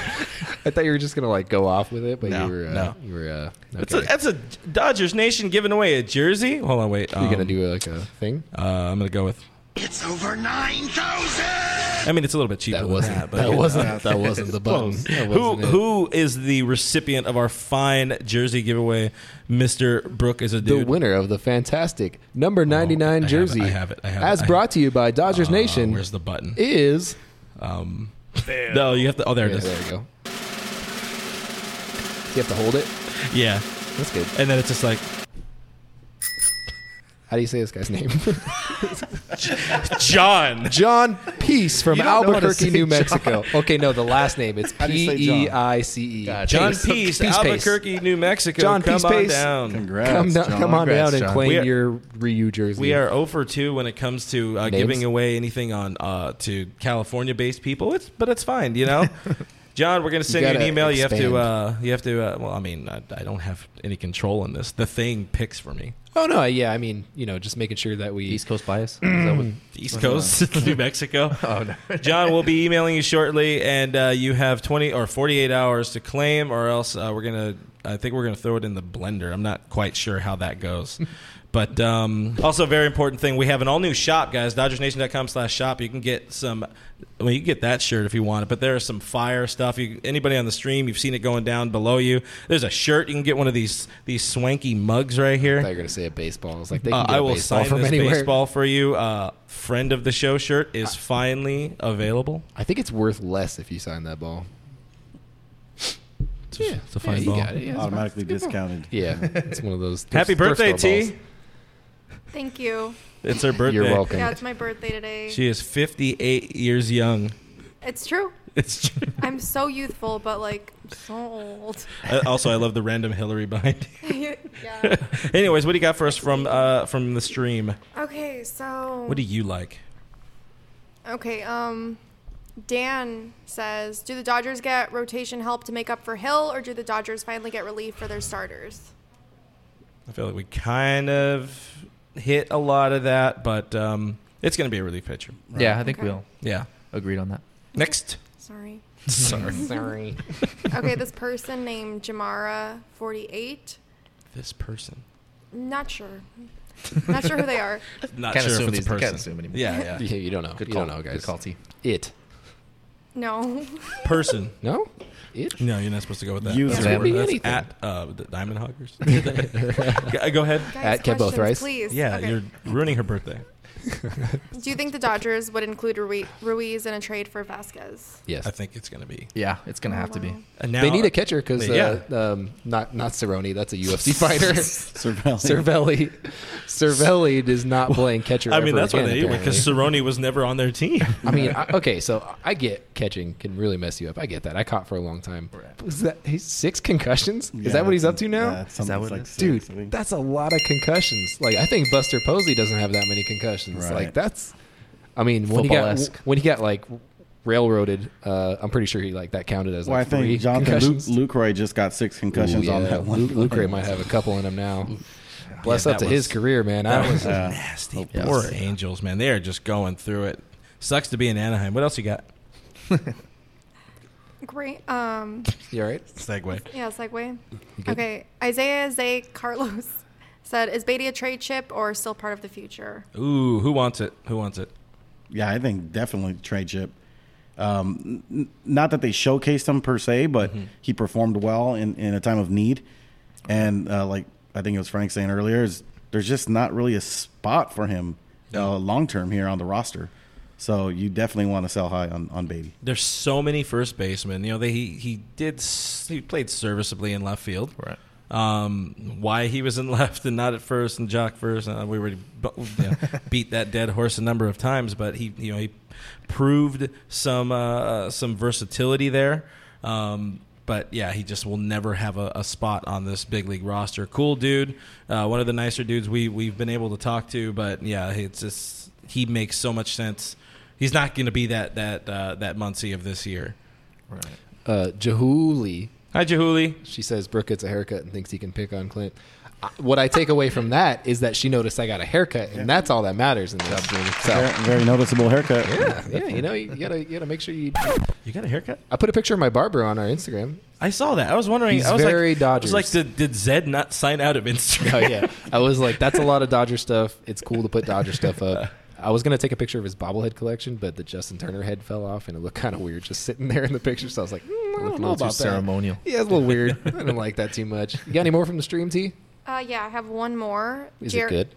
I thought you were just gonna like go off with it, but No, you were uh, no. you were uh, That's, a, that's a Dodgers Nation giving away a jersey. Hold on, wait. You're gonna Um, do like a thing. Uh, I'm gonna go with. It's over 9,000! I mean, it's a little bit cheaper That than wasn't that, but that wasn't that wasn't the button. Close. That who wasn't it. who is the recipient of our fine jersey giveaway? Mister Brooke is a the winner of the fantastic number 99 I have it, jersey, I have it, I have it, as I have brought to you by Dodgers Uh, Nation, Where's the button? is Um, no, you have to. Oh, there Yeah, it is. there you go. You have to hold it. Yeah, That's good. and then it's just like How do you say this guy's name? John. John Peace from You don't know how to Albuquerque, say New John. Mexico. Okay, no, the last name it's How do you say John? E I C E. Gotcha. John Peace. Peace, Peace Pace. Albuquerque, New Mexico. John come Peace on Pace. down. Congrats. Come, down, John. come on Congrats, down and John. claim are- your Ryu jersey. We are 0 for 2 when it comes to uh, Names? giving away anything on uh, to California-based people. It's but it's fine, you know. John, we're going to send you, an gotta email. You have to. Uh, you have to. Uh, well, I mean, I, I don't have any control in this. The thing picks for me. Oh no, yeah. I mean, you know, just making sure that we. East Coast bias. Is what? East Coast, New Mexico. Oh no. John we'll be emailing you shortly, and uh, you have 20 or 48 hours to claim, or else uh, we're gonna. I think we're gonna throw it in the blender. I'm not quite sure how that goes. But um, also, a very important thing: we have an all-new shop, guys. DodgersNation.com slash shop. You can get some. Well, you can get that shirt if you want it, but there is some fire stuff. You, anybody on the stream, you've seen it going down below you. There's a shirt. You can get one of these these swanky mugs right here. I thought you were gonna say a baseball. It's like they can Uh, get I a will baseball sign from this anywhere. baseball for you. Uh, friend of the show shirt is finally available. I think it's worth less if you sign that ball. It's a, Yeah, it's a fine yeah, ball. got it. Yeah, it's Automatically fine. It's a good ball. discounted. Yeah, it's one of those. Happy birthday, T. balls. Thank you. It's her birthday. You're welcome. Yeah, it's my birthday today. She is 58 years young. It's true. It's true. I'm so youthful, but like so old. Uh, also, I love the random Hillary behind. you. yeah. Anyways, what do you got for us from uh, from the stream? Okay, so What do you like? Okay, um Dan says, "Do the Dodgers get rotation help to make up for Hill, or do the Dodgers finally get relief for their starters?" I feel like we kind of hit a lot of that, but um, it's going to be a relief pitcher. Yeah, I think Okay. we'll Yeah. agreed on that. Next. Sorry. Sorry. Sorry. Okay, this person named Jamara forty eight. this person. Not sure. Not sure who they are. Not Can't sure assume if it's a person. can't assume anymore. Yeah, yeah. Yeah, you don't know. Good you call. don't know, guys. Good call, T. It. No. person. No. It. No, you're not supposed to go with that. User. That's, be that's anything. at uh, the Diamond Hoggers. go, go ahead. Guys, At Kembo questions, Thrice? please. Yeah, Okay. you're ruining her birthday. Do you think the Dodgers would include Ruiz in a trade for Vazquez? Yes. I think it's going to be. Yeah, it's gonna have to be. And now, they need a catcher because Yeah. uh, um, not not Cerrone. That's a UFC fighter. Cervelli. Cervelli, Cervelli is not playing catcher. I mean, ever that's why they need one because apparently. Cerrone was never on their team. I mean, I, okay, so I get catching can really mess you up. I get that. I caught for a long time. Was that he's six concussions? Is that what he's up to now? Yeah, it's something that what like it is? Dude, six, I think. that's a lot of concussions. Like I think Buster Posey doesn't have that many concussions. Right. Like that's, I mean, when he got Football-esque. when he got like railroaded, uh, I'm pretty sure he like that counted as Well, I like three think Jonathan Luke, concussions. Lucroy just got six concussions Ooh, on that one. Luke, Lucre might have a couple in him now. Bless Yeah, up that to his was- career, man. I That was, was Yeah. nasty. Yes. Poor Angels, man. They are just going through it. Sucks to be in Anaheim. What else you got? Great. Um, you all right? Segway. yeah, segue. Okay, Isaiah Zay Carlos said, "Is Beaty a trade chip or still part of the future?" Ooh, who wants it? Who wants it? Yeah, I think definitely trade chip. Um, n- not that they showcased him per se, but Mm-hmm. he performed well in, in a time of need. And uh, like I think it was Frank saying earlier, is there's just not really a spot for him uh, long term here on the roster. So you definitely want to sell high on, on Beaty. There's so many first basemen. You know, they, he he did he played serviceably in left field. Right. Um, why he was in left and not at first and Joc first, uh, we already you know, beat that dead horse a number of times. But he you know he proved some uh, some versatility there. Um, but yeah, he just will never have a, a spot on this big league roster. Cool dude, uh, one of the nicer dudes we we've been able to talk to. But yeah, it's just he makes so much sense. He's not going to be that that uh, that Muncy of this year. Right. Uh, Jahuli, Hi, Jahuli. she says Brooke gets a haircut and thinks he can pick on Clint. Uh, What I take away from that is that she noticed I got a haircut, and that's all that matters in this. Very, So, very noticeable haircut. yeah, yeah, you know, you gotta, you gotta make sure you. You got a haircut? I put a picture of my barber on our Instagram. I saw that. I was wondering. He's I was very like, I was like, did, did Zed not sign out of Instagram? Oh yeah, I was like, that's a lot of Dodger stuff. It's cool to put Dodger stuff up. I was gonna take a picture of his bobblehead collection, but the Justin Turner head fell off, and it looked kind of weird just sitting there in the picture. So I was like, mm, I don't a know little too about that. ceremonial. Yeah, it's a little weird. I don't like that too much. You got any more from the stream, T? Uh, yeah, I have one more. Is Jer- it good?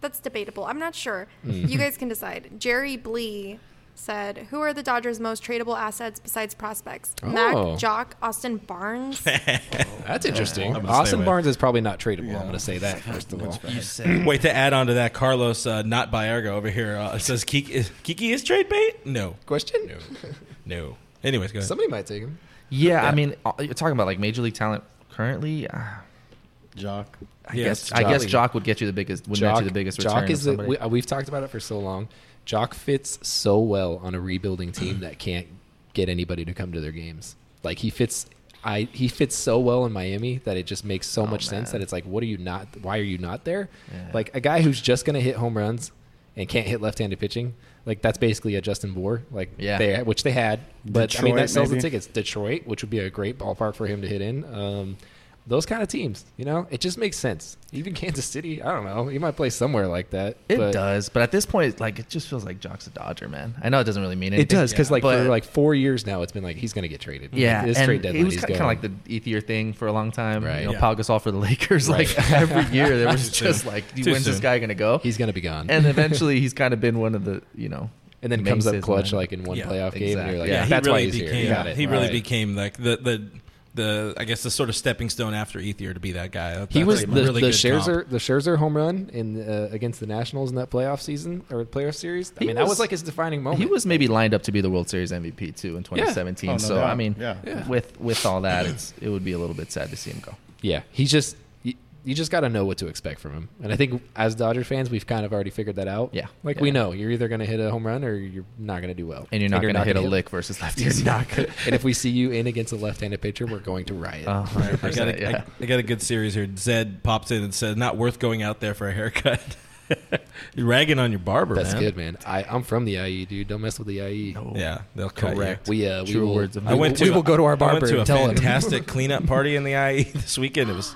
That's debatable. I'm not sure. Mm. You guys can decide. Jerry Blee said, "Who are the Dodgers' most tradable assets besides prospects? Oh. Mac, Joc, Austin Barnes." That's interesting. I'm gonna stay Austin. Barnes is probably not tradable. I'm going to say that first of all. Wait to add on to that, Carlos, uh, not Baerga over here. Uh, says Kiki is, Kiki is trade bait? No, Question? no, no. Anyways, go ahead. Somebody might take him. Yeah, Yeah. I mean, uh, you're talking about like major league talent currently. Uh, Joc. I Yes, guess I guess Joc. Joc would get you the biggest. Would net you the biggest return. Joc of is the, we, we've talked about it for so long. Joc fits so well on a rebuilding team that can't get anybody to come to their games. Like he fits, I he fits so well in Miami that it just makes so Oh, much sense that it's like, what are you not? Why are you not there? Yeah. Like a guy who's just gonna hit home runs and can't hit left-handed pitching. Like that's basically a Justin Bour, like Yeah. they, which they had, but I mean that sells maybe? the tickets. Detroit, which would be a great ballpark for him to hit in. Um, those kind of teams, you know, it just makes sense. Even Kansas City, I don't know, he might play somewhere like that. It but does, but at this point, like it just feels like Joc's a Dodger, man. I know it doesn't really mean anything. It does because like for like four years now, it's been like he's going to get traded. Yeah, Like, this and trade it was he's kind of like the Ethier thing for a long time. Right. You know, Yeah. Pau Gasol for the Lakers. Right. Like every year, there was just soon. like, Too when's this guy gonna go? he's going to be gone. and eventually, he's kind of been one of the you know, and then comes up clutch of like in one Yeah, playoff game, and you're like, exactly. yeah, he that's really why he's became. here. Got it. He really became like the the the I guess the sort of stepping stone after Ethier to be that guy. That- He was a the, really the good Scherzer comp. the Scherzer home run in uh, against the Nationals in that playoff season or playoff series. I He mean, that was- was like his defining moment. He was maybe lined up to be the World Series MVP too in 2017. Oh, no so doubt. I mean, Yeah. Yeah. with with all that, it's it would be a little bit sad to see him go. Yeah, he's just. Y- you just got to know what to expect from him. And I think as Dodger fans, we've kind of already figured that out. Yeah. like Yeah. we know you're either going to hit a home run or you're not going to do well, and you're not going to hit a gonna lick versus You're not gonna, and if we see you in against a left-handed pitcher, we're going to riot. Uh, I got, a, yeah. I, I got a good series here. Zed pops in and says, "Not worth going out there for a haircut." You're ragging on your barber, That's man. good, man. I, I'm from the IE, dude. Don't mess with the IE. Yeah, they'll cut you. Correct. We uh, we True will, words of I went will- to we will go to our I barber went to a and tell him. fantastic cleanup party in the IE this weekend. It was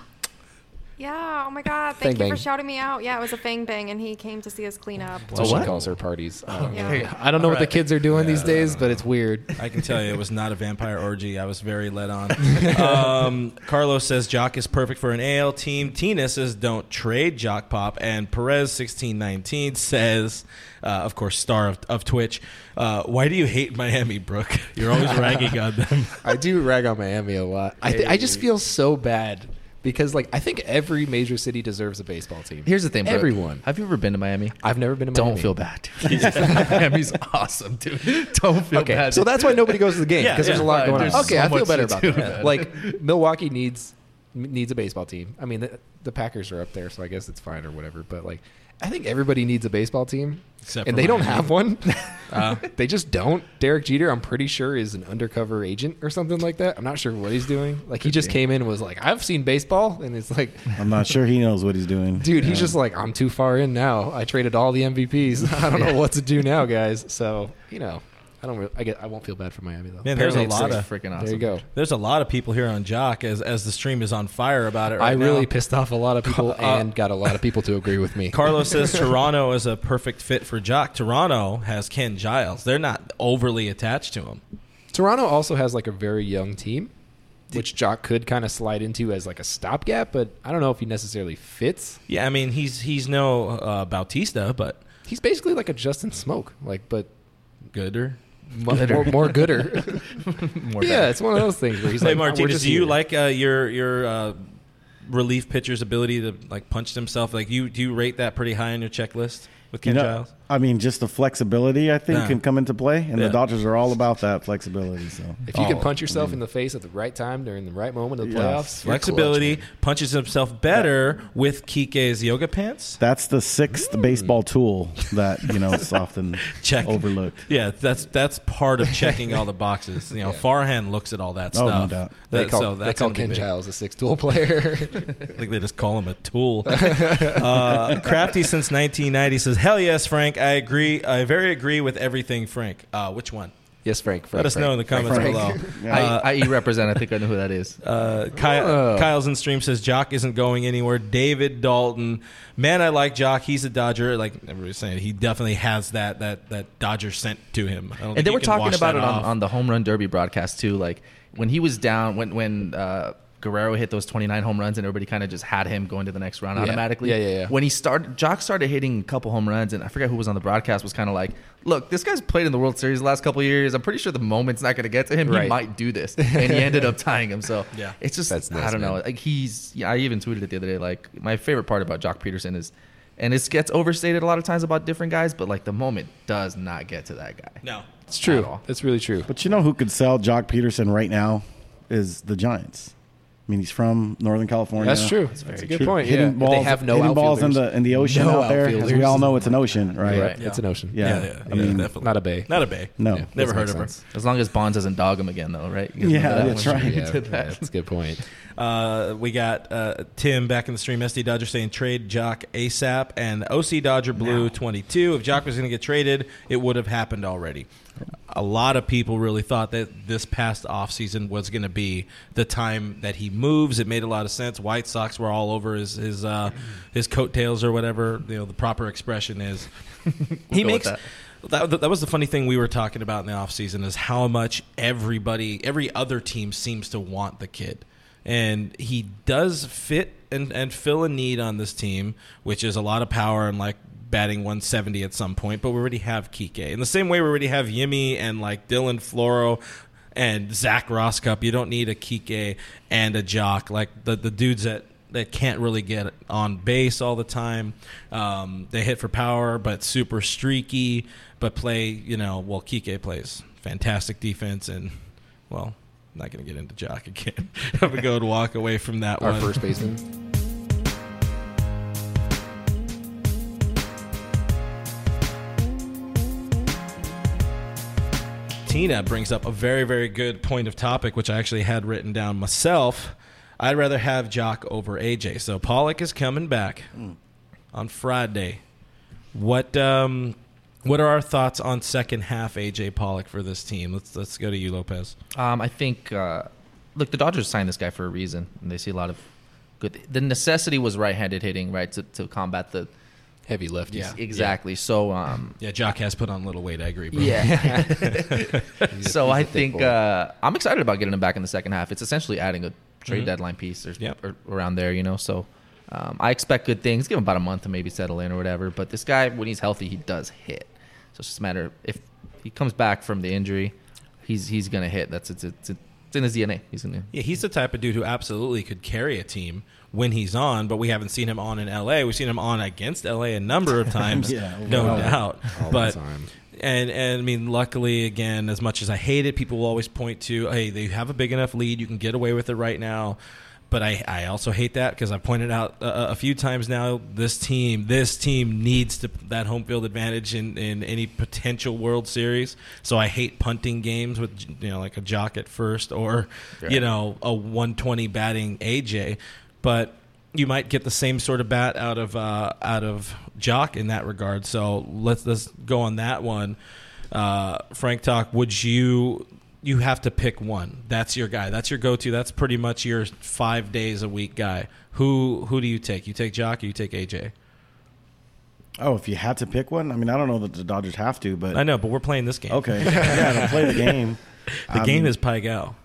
Yeah. Oh my God. Fang Thank you bang. for shouting me out. Yeah, it was a fang bang, and he came to see us clean up. That's what she what? calls her parties. Um, Yeah. I don't know what the Alright. kids are doing these days, but it's weird. I can tell you it was not a vampire orgy. I was very led on. Um, Carlos says Joc is perfect for an AL team. Tina says don't trade Joc Pop. And Perez sixteen nineteen says, uh, of course, star of, of Twitch. Uh, why do you hate Miami, Brooke? You're always ragging on them. I do rag on Miami a lot. I, th- I just feel so bad because, like, I think every major city deserves a baseball team. Here's the thing, bro. Everyone. Have you ever been to Miami? I've never been to Miami. Don't feel bad, dude. Miami's awesome, dude. Don't feel Okay, bad. so that's why nobody goes to the game Yeah, because there's yeah. a lot going There's on. Okay, so I feel better about do, that. man. Like Milwaukee needs needs a baseball team. I mean, the, the Packers are up there, so I guess it's fine or whatever. But like, I think everybody needs a baseball team, Except and for they don't have one. Uh. they just don't. Derek Jeter, I'm pretty sure, is an undercover agent or something like that. I'm not sure what he's doing. Like, he just came in and was like, "I've seen baseball," and it's like. I'm not sure he knows what he's doing. Dude, he's Yeah. just like, I'm too far in now. I traded all the MVPs. I don't know what to do now, guys. So, you know, I don't. Really, I get. I won't feel bad for Miami though. Man, there's a lot of freaking awesome. there you go. there's a lot of people here on Joc as as the stream is on fire about it. I Right really pissed off a lot of people Uh, and got a lot of people to agree with me. Carlos says Toronto is a perfect fit for Joc. Toronto has Ken Giles. They're not overly attached to him. Toronto also has like a very young team, which Joc could kind of slide into as like a stopgap, but I don't know if he necessarily fits. Yeah, I mean he's he's no uh, Bautista, but He's basically like a Justin Smoak, like but gooder. Mo- more, more gooder. More yeah, bad. it's one of those things where he's Hey like, "Oh, Martinez, just do you here." like uh, your your uh, relief pitcher's ability to like punch himself? Like you do you rate that pretty high on your checklist with Ken You know, Giles? I mean, just the flexibility I think Yeah. can come into play, and Yeah. the Dodgers are all about that flexibility. So If you can Oh, punch I yourself mean, in the face at the right time during the right moment of the playoffs, you're Flexibility clutch, punches himself better with Kike's yoga pants. that's the sixth baseball tool that you know is often Check. overlooked. Yeah, that's that's part of checking all the boxes. You know, Farhan looks at all that Oh, no stuff. doubt. They call, so they that's call Ken. Giles a six tool player. I think they just call him a tool. uh, Crafty since 1990 says, "Hell yes, Frank. I agree. I very agree with everything, Frank. Uh, which one? yes, Frank. Frank Let us Frank. know in the comments Frank. below." Yeah. I, IE represent. I think I know who that is. Uh, Kyle, Oh. Kyle's in stream says Joc isn't going anywhere. David Dalton, man, I like Joc. He's a Dodger. Like everybody's saying, he definitely has that that that Dodger scent to him. I don't think and they were talking about it on, on the home run derby broadcast too. Like when he was down, when when uh, Guerrero hit those 29 home runs, and everybody kind of just had him going to the next round Yeah. automatically. Yeah, yeah, yeah. When he started, Joc started hitting a couple home runs, and I forget who was on the broadcast was kind of like, "Look, this guy's played in the World Series the last couple of years. I'm pretty sure the moment's not going to get to him. He might do this," and he ended up tying him. So Yeah. it's just That's I don't know. Like he's yeah. I even tweeted it the other day. Like my favorite part about Joc Pederson is. And it gets overstated a lot of times about different guys, but like the moment does not get to that guy. no. It's true. At all. That's really true. But you know who could sell Joc Pederson right now is the Giants. I mean, he's from Northern California. That's true. That's, a good Hit- point. Hitting Yeah. balls, they have no hitting balls in the in the ocean No out there. As we all know, it's an ocean, right? Right. It's an ocean. Yeah. Yeah, yeah, I yeah, mean, definitely Not a bay. Not a bay. No. Yeah. Never heard make of her. As long as Bonds doesn't dog him again, though, right? Yeah, that that's one? right. Yeah, Did that. yeah, that's a good point. Uh, we got uh, Tim back in the stream. SD Dodger saying trade Joc ASAP and OC Dodger Blue 22. If Joc was going to get traded, it would have happened already. A lot of people really thought that this past offseason was going to be the time that he moves. It made a lot of sense. White Sox were all over his his uh, his coattails or whatever you know the proper expression is. he go with makes that. that, that was the funny thing we were talking about in the offseason is how much everybody, every other team seems to want the kid. And he does fit and, and fill a need on this team, which is a lot of power and like batting 170 at some point. But we already have Kike. In the same way, we already have Yimi and like Dylan Floro and Zac Rosscup. You don't need a Kike and a Joc. Like the, the dudes that that can't really get on base all the time. Um, they hit for power, but super streaky. But play, you know, well, Kike plays fantastic defense, and well, not going to get into Joc again. I'm going to go and walk away from that Our one. first baseman. Tina brings up a very, very good point of topic, which I actually had written down myself. I'd rather have Joc over AJ. So Pollock is coming back on Friday. What um, what are our thoughts on second half AJ Pollock for this team? Let's let's go to you, Lopez. Um, I think, uh, look, the Dodgers signed this guy for a reason, and they see a lot of good. The necessity was right-handed hitting, right, to, to combat the Heavy lefties. Yeah. exactly. So, um, Yeah, Joc has put on a little weight. I agree. Bro. yeah. So he's I a thick think uh, I'm excited about getting him back in the second half. It's essentially adding a trade Mhm. deadline piece or, Yep. or around there, you know. So um, I expect good things. Give him about a month to maybe settle in or whatever. But this guy, when he's healthy, he does hit. So it's just a matter of if he comes back from the injury, he's he's gonna hit. That's it's it's, it's in his DNA. He's gonna. Yeah, he's the type of dude who absolutely could carry a team when he's on, but we haven't seen him on in LA. We've seen him on against LA a number of times, Yeah, no overall. doubt. But and and I mean, luckily, again, as much as I hate it, people will always point to, hey, they have a big enough lead, you can get away with it right now. But I, I also hate that because I've pointed out uh, a few times now this team this team needs to, that home field advantage in, in any potential World Series. So I hate punting games with you know like a Joc at first or you know a 120 batting AJ, but you might get the same sort of bat out of uh, out of Joc in that regard. So let's let's go on that one. Uh, Frank Talk, would you you have to pick one? That's your guy. That's your go to. That's pretty much your five days a week guy. Who who do you take? You take Joc or you take AJ? Oh, if you had to pick one, I mean, I don't know that the Dodgers have to, but I know, but we're playing this game. okay, yeah, to play the game. The I game is Pai Gal.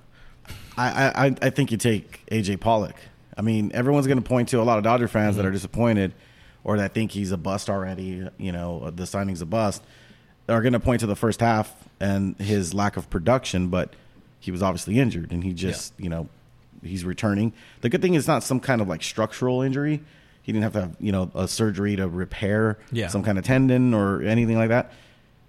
I, I I think you take AJ Pollock. I mean, everyone's going to point to a lot of Dodger fans Mm-hmm. that are disappointed or that think he's a bust already. You know, the signing's a bust. They're going to point to the first half and his lack of production, but he was obviously injured and he just, you know, he's returning. The good thing is not some kind of like structural injury. He didn't have to have, you know, a surgery to repair Yeah. some kind of tendon or anything like that.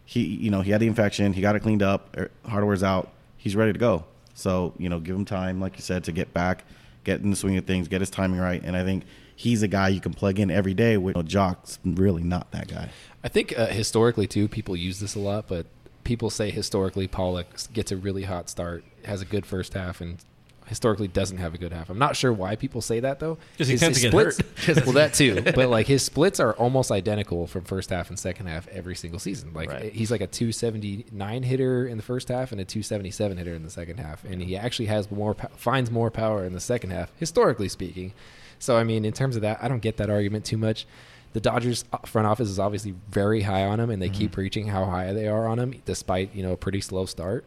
He, you know, he had the infection. He got it cleaned up. er, Hardware's out. He's ready to go. So, you know, give him time, like you said, to get back, get in the swing of things, get his timing right. And I think he's a guy you can plug in every day. With you know, Joc's really not that guy. I think uh, historically too, people use this a lot, but people say historically Pollock gets a really hot start, has a good first half, and historically doesn't have a good half. I'm not sure why people say that though. 'Cause he His- tends to get splits- well, that too, but like his splits are almost identical from first half and second half every single season. Like Right. he's like a 279 hitter in the first half and a 277 hitter in the second half, and he actually has more finds more power in the second half, historically speaking. So I mean, in terms of that, I don't get that argument too much. The Dodgers uh, front office is obviously very high on him, and they keep preaching how high they are on him, despite you know a pretty slow start.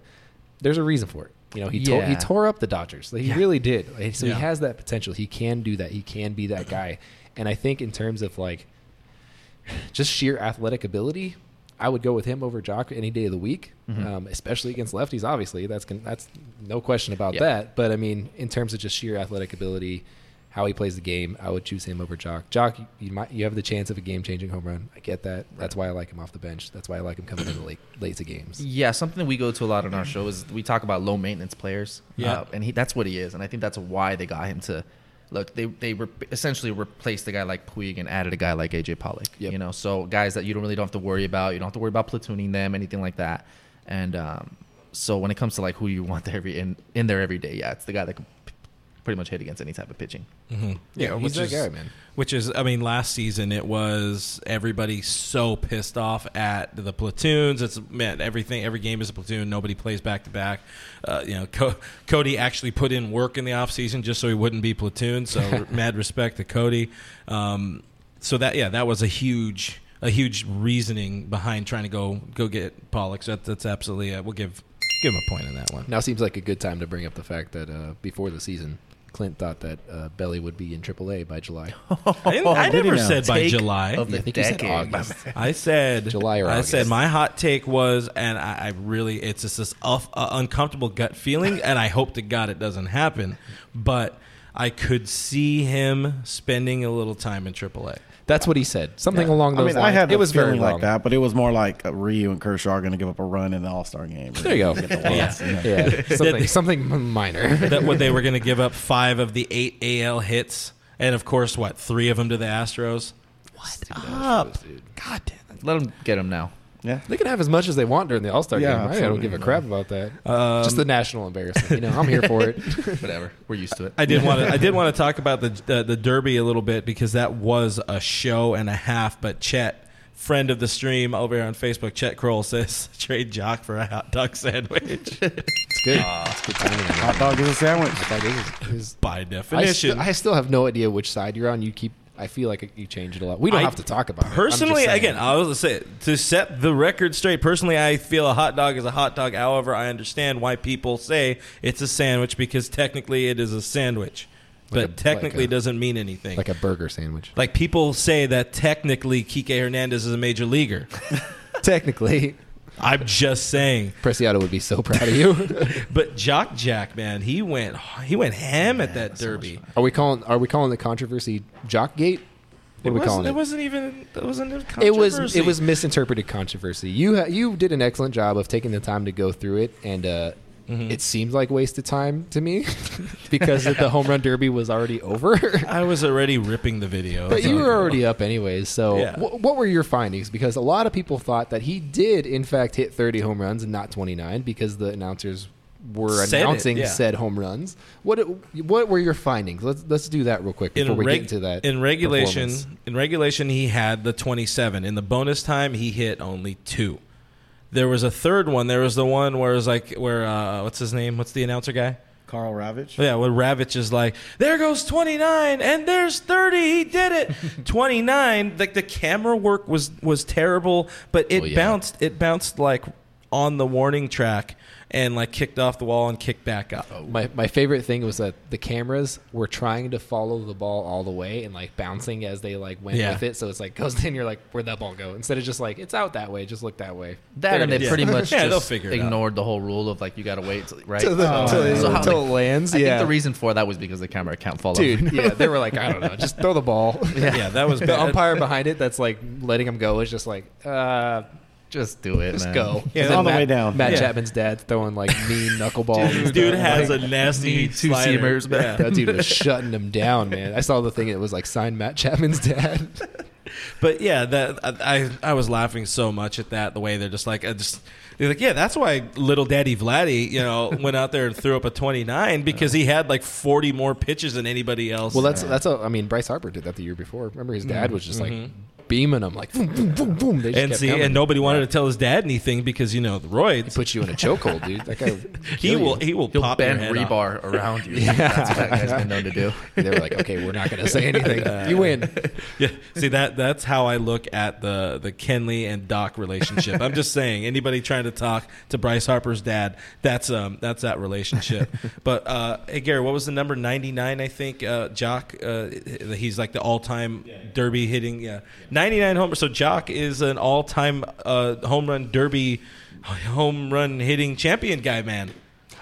There's a reason for it. You know, he tore, he tore up the Dodgers. Like, he really did. Like, So Yeah. he has that potential. He can do that. He can be that guy. And I think in terms of like just sheer athletic ability, I would go with him over Joc any day of the week, um, especially against lefties. Obviously, that's that's no question about Yeah. that. But I mean, in terms of just sheer athletic ability, how he plays the game, I would choose him over Joc. Joc, you, might you have the chance of a game changing home run. I get that. That's why I like him off the bench. That's why I like him coming in the late late games. Yeah, something we go to a lot on our show is we talk about low maintenance players. Yeah. Uh, and he that's what he is, and I think that's why they got him to look. They they re- essentially replaced a guy like Puig and added a guy like AJ Pollock. Yep. You know, so guys that you don't really don't have to worry about. You don't have to worry about platooning them, anything like that. And um, so when it comes to like who you want there every in in there every day, yeah, it's the guy that can pretty much hit against any type of pitching. Mm-hmm. Yeah, he's which that is, guy, man. Which is, I mean, last season it was everybody so pissed off at the platoons. It's man, everything, every game is a platoon. Nobody plays back to back. Uh, You know, Co- Cody actually put in work in the off season just so he wouldn't be platoon. So mad respect to Cody. Um, so that yeah, that was a huge, a huge reasoning behind trying to go go get Pollock. So that, that's absolutely. Uh, we'll give give him a point in that one. Now seems like a good time to bring up the fact that uh, before the season, Clint thought that uh, Belly would be in AAA by July. I, didn't- I never now? said by Take July. of the I think he said decade. August. I said July or I August. said my hot take was, and I, I really, it's just this uff, uh, uncomfortable gut feeling, and I hope to God it doesn't happen. But I could see him spending a little time in AAA. That's what he said. Something along I those mean, lines. I had it a was very like long. that, but it was more like uh, Ryu and Kershaw are going to give up a run in the All Star game. There you go. Get the loss, you know. Yeah, something, something minor. That what they were going to give up five of the eight AL hits, and of course, what three of them to the Astros. What up? God damn it! Let him get him now. Yeah. They can have as much as they want during the All Star Yeah, game. I don't give a crap about that. Um, Just the national embarrassment. You know, I'm here for it. Whatever. We're used to it. I did want to. I did want to talk about the, the the Derby a little bit because that was a show and a half. But Chet, friend of the stream over here on Facebook, Chet Kroll says trade Joc for a hot dog sandwich. It's good. it's good timing. Hot dog is a sandwich. That is, is By I, definition, st- I still have no idea which side you're on. You keep. I feel like you change it a lot. We don't I- have to talk about it. Personally, again, I was say to set the record straight. Personally, I feel a hot dog is a hot dog. However, I understand why people say it's a sandwich because technically it is a sandwich, Like but a- technically like a- doesn't mean anything. like a burger sandwich. Like people say that technically Kike Hernandez is a major leaguer. Technically, I'm just saying. Preciado would be so proud of you. But Joc Jack, man, he went he went ham at that derby. are we calling? Are we calling the controversy Jockgate? What It are we calling it it? wasn't even it wasn't a It was it was misinterpreted controversy. You ha- you did an excellent job of taking the time to go through it, and uh, Mm-hmm. it seemed like wasted time to me because the home run derby was already over. I was already ripping the video. But you were already up anyways. So, Yeah. wh- what were your findings? Because a lot of people thought that he did, in fact, hit 30 home runs and not 29 because the announcers were Said it, announcing yeah. said home runs. What what were your findings? Let's let's do that real quick before we get into that. in regulation, in regulation, he had the 27. In the bonus time, he hit only two. There was a third one. There was the one where it was like where uh, what's his name? What's the announcer guy? Karl Ravech. Yeah, where Ravech is like, there goes 29 and there's 30. He did it. 29. Like the camera work was was terrible, but it Oh, yeah. bounced. It bounced like on the warning track and like kicked off the wall and kicked back up. My, my favorite thing was that the cameras were trying to follow the ball all the way and like bouncing as they like went Yeah. with it. So it's like goes in, you're like, where'd that ball go? Instead of just like it's out that way, just look that way. That There and they is. pretty much Yeah, they'll just figure it out. ignored the whole rule of like you got to wait till, right Till the- So- till- so how, till like, it lands, I yeah. think the reason for that was because the camera can't follow. Dude, yeah, they were like, I don't know, just throw the ball. Yeah, that was the umpire behind it that's like letting him go is just like, uh, just do it. just man. go. Yeah, And then on the Matt- way down. Matt Yeah. Chapman's dad throwing like mean knuckleballs. and Dude stuff. has a nasty need two slider. seamers, man. Yeah. that dude was shutting him down, man. I saw the thing It was like signed Matt Chapman's dad. But yeah, that I I was laughing so much at that the way they're just like I just they're like yeah that's why little Daddy Vladdy you know went out there and threw up a 29 because he had like 40 more pitches than anybody else. Well, that's that's a. I mean, Bryce Harper did that the year before. Remember, his dad was just like Mm-hmm. Beaming him like boom, boom, boom, boom. They just and kept see coming. and nobody wanted to tell his dad anything because you know the roids. put you in a chokehold, dude. That guy. he will he will He'll pop your bend head off. rebar around you. That's what that guy's been known to do. They were like, okay, we're not going to say anything. you win. Yeah, see that that's how I look at the the Kenley and Doc relationship. I'm just saying, anybody trying to talk to Bryce Harper's dad, that's um that's that relationship. but uh, hey Gary, what was the number 99? I think uh, Joc. Uh, he's like the all time Derby hitting. Yeah, 99 homers. So Joc is an all time uh, home run Derby home run hitting champion guy, man.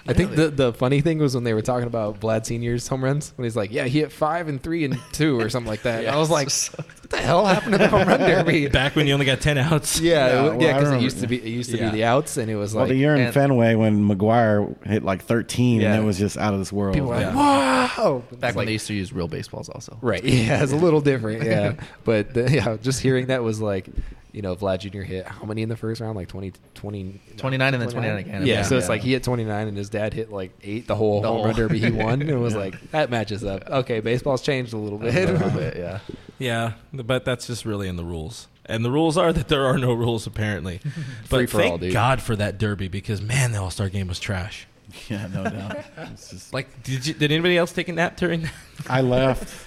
I think the the funny thing was when they were talking about Vlad Senior's home runs when he's like, yeah, he hit five and three and two or something like that. I was like, what the hell happened to the home run derby? Back when you only got 10 outs. Yeah, Yeah, it, well, yeah, because it used to be it used to Yeah. be the outs, and it was like Well, like the year in and- Fenway when McGwire hit like 13 Yeah. and it was just out of this world. people were like, Yeah. wow. Back when like- they used to use real baseballs, also. Right. Yeah, it's a little different. Yeah. but the, yeah, just hearing that was like, you know, Vlad Jr. hit how many in the first round? Like 20, 20 29 and then 29 again. Yeah, Yeah. so it's Yeah. like he hit 29 and his dad hit like eight the whole The home run derby he won. And it was like, that matches up. Okay, baseball's changed a little bit. A little bit. bit, yeah. Uh, yeah, but that's just really in the rules. And the rules are that there are no rules apparently. But Free for thank all, dude. God for that derby because man, the All Star game was trash. Yeah, no doubt. It's just, Like, did you, did anybody else take a nap during that? I left.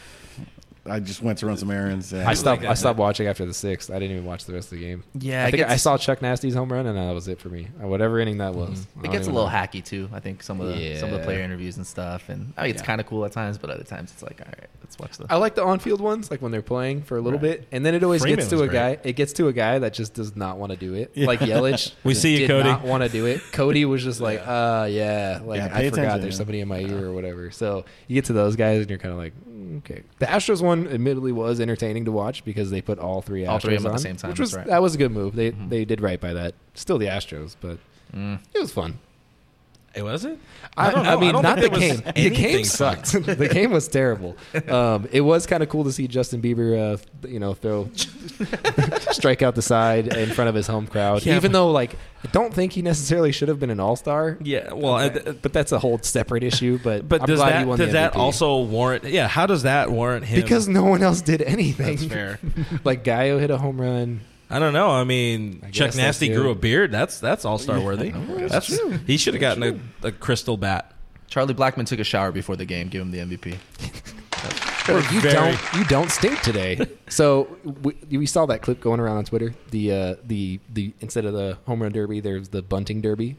I just went to run some errands. And I stopped. I stopped watching after the sixth. I didn't even watch the rest of the game. Yeah, I it think I saw Chuck Nasty's home run, and that was it for me. Uh, Whatever inning that was. I It gets a little know. hacky too. I think some of the some of the player interviews and stuff, and I mean it's Yeah. kind of cool at times, but other times it's like, all right, let's watch the. I like the on-field ones, like when they're playing for a little Right. bit, and then it always Freeman gets to a great. guy. It gets to a guy that just does not want to do it, like Yelich. We see you, did Cody. Not want to do it. Cody was just like, uh, yeah, like Yeah, I forgot there's yeah. somebody in my ear or whatever. So you get to those guys, and you're kind of like, mm, okay. The Astros one, admittedly, was entertaining to watch because they put all three Astros All three of them at on, the same time, which was right. that was a good move. They Mhm. they did right by that. Still the Astros, but Mm. it was fun. It was it? I, don't know. I mean, don't the think there was game. The anything game sucked. the game was terrible. Um, it was kind of cool to see Justin Bieber, uh, you know, throw strike out the side in front of his home crowd. Yeah, Even but- though, like, I don't think he necessarily should have been an All Star. Yeah, well, uh, but that's a whole separate issue. But But I'm does glad that he won does that also warrant? Yeah, how does that warrant him? because no one else did anything. That's fair. like Gallo hit a home run. I don't know. I mean, I Chuck Nasty grew a beard. That's that's all star worthy. that's true. he should have gotten a, a crystal bat. Charlie Blackmon took a shower before the game. Give him the MVP. Or you Very- don't you don't stink today. so we, we saw that clip going around on Twitter. The uh, the the instead of the home run derby, there's the bunting derby.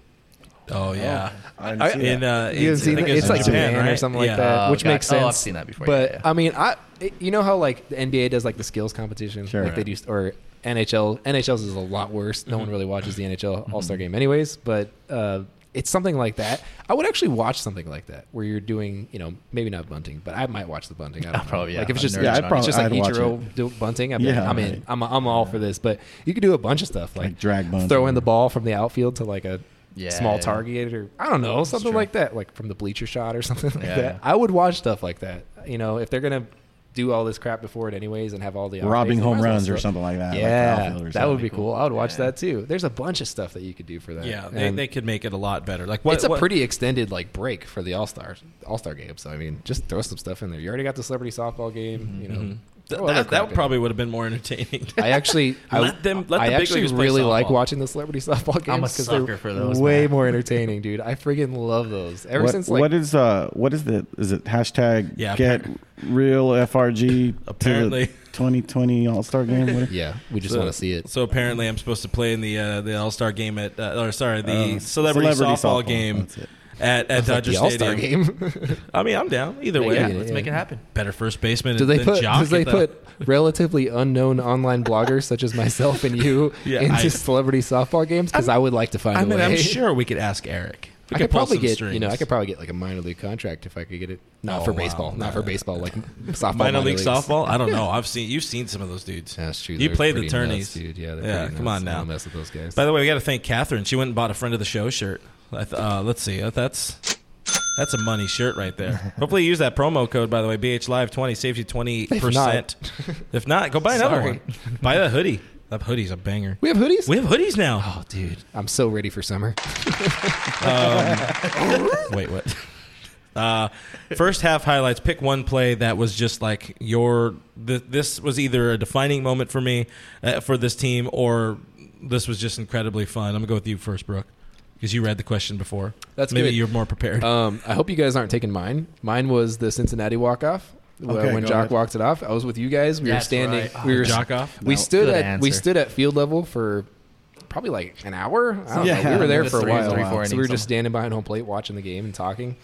Oh yeah, I didn't see in that. uh, You haven't seen I it? It's like Japan, or right? something Yeah. like that, Oh, which got- makes oh, sense. I've seen that before. But Yeah, yeah. I mean, I it- you know how like the NBA does like the skills competition, Sure. like they do, or NHL. NHL's is a lot worse. No one Mm-hmm. really watches the NHL All Star game, anyways. But uh, it's something like that. I would actually watch something like that where you're doing, you know, maybe not bunting, but I might watch the bunting. I don't know. Probably, yeah. Like if it's I'm just Yeah, I'd probably- it's just like I'd Ichiro do bunting. I mean, Yeah, I'm in. I'm I'm all for this, but you could do a bunch of stuff like, Like drag bunting. throwing the ball from the outfield to like a Yeah, small yeah. target or I don't know something true. like that, like from the bleacher shot or something like Yeah, that. yeah. I would watch stuff like that. You know, if they're gonna do all this crap before it anyways and have all the robbing offense, they might home runs or something like that. Yeah, outfield or that would be cool. I would watch Yeah. that too. There's a bunch of stuff that you could do for that. Yeah, they, they could make it a lot better. Like what? it's a what- pretty extended like break for the All Stars All Star game. So I mean, just throw some stuff in there. You already got the celebrity softball game. You know, mm-hmm. Th- throw that, that probably would have been more entertaining. I actually, I, Let them- let the I big actually leaguers play really like watching the celebrity softball games. I'm a 'cause they're sucker for those, Way man. more entertaining, dude. I freaking love those. Ever What, since like what is uh what is the is it hashtag Yeah, get appar- real FRG Apparently. 2020 All Star game? What- yeah, we just So- want to see it. So apparently, I'm supposed to play in the uh, the All Star game at, uh, or sorry, the Uh, celebrity, celebrity softball, softball, game that's it. At at It's like the All Star Stadium. game. I mean, I'm down either way. Yeah, Yeah, let's yeah. make it happen. Better first baseman. do they than put? Joc Does they the- put relatively unknown online bloggers such as myself and you Yeah, into I- celebrity softball games? Because I would like to find I a mean, way. I'm sure we could ask Eric. We I could pull probably get strings. you know I could probably get like a minor league contract if I could get it. Not Oh, for wow. baseball, not for baseball, like softball. minor league leagues. softball. I don't know. I've seen you've seen some of those dudes. That's true. You They're played the pretty tourneys, nuts, dude. Yeah, Yeah, come nuts. on I now. don't mess with those guys. By the way, we got to thank Catherine. She went and bought a friend of the show shirt. Uh, let's see. Uh, That's that's a money shirt right there. Hopefully, you use that promo code. By the way, BH Live twenty saves you twenty percent. If not, go buy another Sorry. one. Buy that hoodie. That hoodie's a banger. we have hoodies. We have hoodies now. oh, dude, I'm so ready for summer. Wait, what? Uh, first half highlights. Pick one play that was just like your. Th- this was either a defining moment for me, uh, for this team, or this was just incredibly fun. I'm gonna go with you first, Brooke, because you read the question before. That's maybe good. you're more prepared. Um, I hope you guys aren't taking mine. Mine was the Cincinnati walk off. Okay, when Joc ahead. walked it off, I was with you guys. We were standing. right. We were Jock off. We No, stood good at we stood at field level for probably like an hour. I don't Yeah, know. We were there for a while. three, four so we were innings, just standing behind home plate watching the game and talking.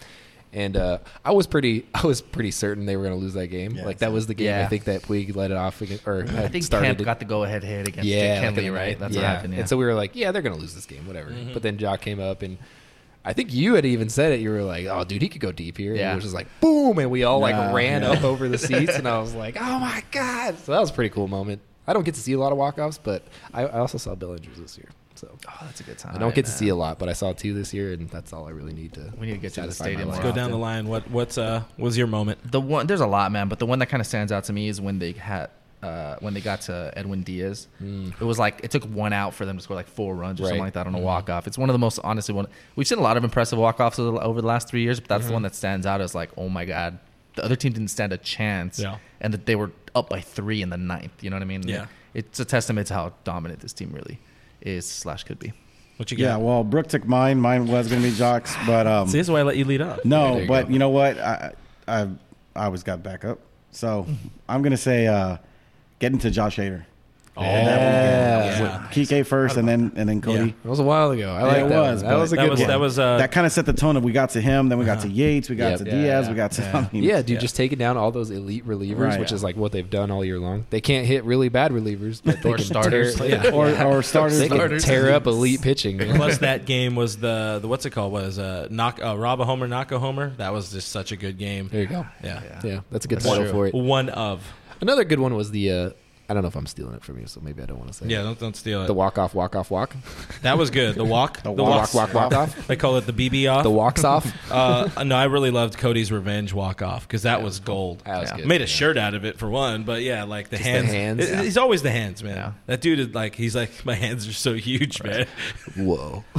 And uh, I was pretty, I was pretty certain they were going to lose that game. Yeah, like that was the game I think that Puig let it off against, or I think started. Kemp got the go ahead hit against yeah, Kenley, like the right? That's yeah. what happened. Yeah. And so we were like, yeah, they're going to lose this game, whatever. But then Joc came up and. I think you had even said it. You were like, "Oh, dude, he could go deep here." And Yeah. it was just like, boom, and we all like Yeah, ran yeah. up over the seats, and I was like, "Oh my god!" So that was a pretty cool moment. I don't get to see a lot of walk offs, but I, I also saw Bellinger's this year, so oh, that's a good time. I don't get to see a lot, but I saw two this year, and that's all I really need to. We need to get to the satisfy my stadium life. more Go often. down the line. What what's uh was your moment? The one there's a lot, man, but the one that kind of stands out to me is when they had uh, when they got to Edwin Diaz. It was like it took one out for them to score like four runs or something like that on a walk off. It's one of the most honestly one we've seen a lot of impressive walk offs over the last three years, but that's the one that stands out as like, oh my god, the other team didn't stand a chance, Yeah. and that they were up by three in the ninth. You know what I mean? Yeah. it's a testament to how dominant this team really is slash could be. What you got? Yeah, well, Brooke took mine. Mine was going to be Joc's, but um, See, this is why I let you lead up. No, there you but go. you know what? I I I always got back up. So I'm going to say uh, get into Josh Hader. Oh, Yeah. yeah. Kike first, and then and then Cody. Yeah. That was a while ago. I like it that. was, one. That but was a That good was one. that was uh that kind of set the tone of we got to him, then we got to Yates, we got Yep. to Yeah, Diaz, yeah, we got to. yeah. I mean, yeah, dude, Yeah. just taking down all those elite relievers, Right. which is like what they've done all year long. They can't hit really bad relievers, but they Or can starters. Tear, yeah. or or starters. they can starters. tear up elite pitching. man. Plus, that game was the, the what's it called? Was uh knock uh, rob a homer, knock a homer. That was just such a good game. There you go. Yeah, Yeah, that's a good title for it. one of. Another good one was the uh, I don't know if I'm stealing it from you, so maybe I don't want to say. Yeah, it. don't don't steal it. The walk off, walk off, walk. That was good. The walk, the, the walk, walk, walk, off. They call it the BB off. The walks off. uh, no, I really loved Cody's revenge walk off because that yeah. was gold. That was yeah. good, Made a yeah. shirt out of it for one, but yeah, like the Just hands. The hands. It, he's always the hands, man. That dude is like, he's like, my hands are so huge, right. man. Whoa.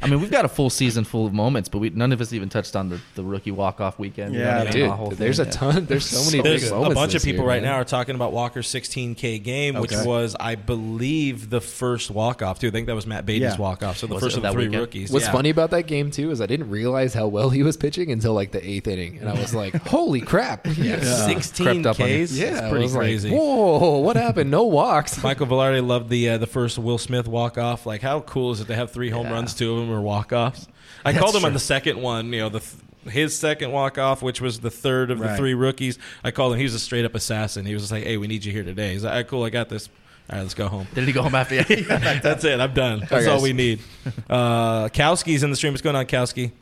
I mean, we've got a full season full of moments, but we none of us even touched on the, the rookie walk off weekend. Yeah, dude. The there's thing, a ton. There's so many. There's a bunch of people right now are talking about Walker 16. Game, which was, I believe, the first walk off too. I think that was Matt Beaty's Yeah. walk off. So the Was first of the three weekend? rookies. What's yeah. funny about that game too is I didn't realize how well he was pitching until like the eighth inning, and I was like, "Holy crap!" Yeah, sixteen Crept Ks. on. Yeah, I like, crazy. Whoa, what happened? No walks. Michael Velarde loved the uh, the first Will Smith walk off. Like, how cool is it to have three home Yeah. runs? Two of them are walk offs. I called him on the second one. You know, the th- his second walk off, which was the third of the Right. three rookies. I called him. He was a straight up assassin. He was just like, "Hey, we need you here today." He's like, "All right, cool, I got this. All right, let's go home." Did he go home after? Yeah. That's it. I'm done. That's guys. all we need. Uh, Kowski's in the stream. What's going on, Kowski?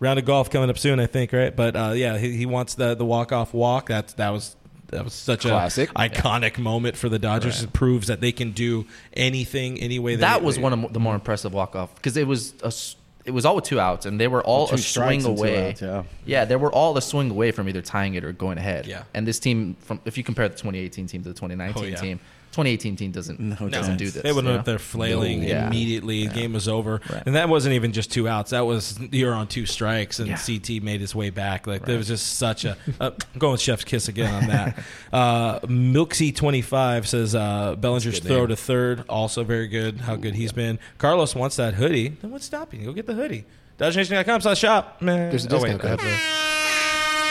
Round of golf coming up soon, I think, right? But uh, yeah, he, he wants the the walk off walk. That's that was that was such Classic. a iconic moment for the Dodgers. It proves that they can do anything, any way. that they, was they- one of the more impressive walk off because it was a s it was all with two outs and they were all a swing away. outs, yeah. yeah, they were all a swing away from either tying it or going ahead. Yeah. and this team from if you compare the 2018 team to the 2019 Oh, yeah. team, 2018 team doesn't No doesn't do this. They went you know? up there flailing No. Yeah. immediately. The game was over, Right. and that wasn't even just two outs. That was you're on two strikes, and Yeah. CT made his way back. Like there was just such a. Uh, I'm going Chef's kiss again on that. uh, Milksy twenty five says uh, Bellinger's throw name. to third, also very good. How good he's been. Carlos wants that hoodie. Then what's stopping you? Go get the hoodie. DodgeNation.com slash shop. Man. There's a Oh, wait, discount code. uh,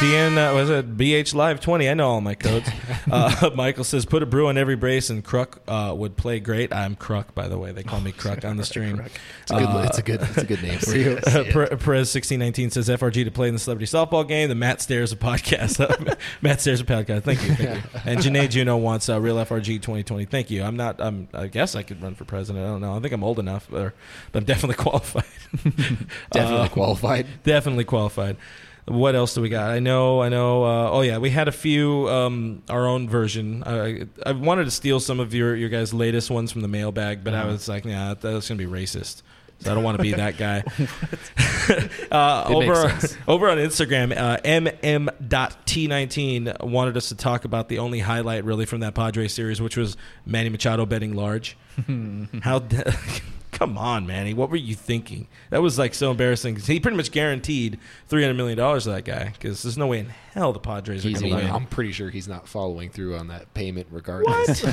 DN, uh, was it BH Live 20? I know all my codes. uh, Michael says, put a brew on every brace and Kruk uh, would play great. I'm Kruk, by the way. They call me Kruk on the stream. It's a good. it's a good. It's a good name for you. Uh, Perez 1619 says FRG to play in the celebrity softball game. The Matt Stairs a podcast. Matt Stairs a podcast. Thank you. Thank you. And Janae Juno wants uh, real FRG 2020. Thank you. I'm not. I'm. I guess I could run for president. I don't know. I think I'm old enough, or, but I'm definitely qualified. Definitely Uh, qualified. Definitely qualified. What else do we got? I know, I know. Uh, oh yeah, we had a few um, our own version. I, I wanted to steal some of your your guys' latest ones from the mailbag, but I was like, nah, that's gonna be racist. So I don't want to be that guy. uh, over over on Instagram, uh, mm.t19 wanted us to talk about the only highlight really from that Padres series, which was Manny Machado betting large. How? the- Come on, Manny. What were you thinking? That was like so embarrassing. He pretty much guaranteed three hundred million dollars to that guy because there's no way in hell the Padres He's, are going to win. I'm pretty sure he's not following through on that payment regardless.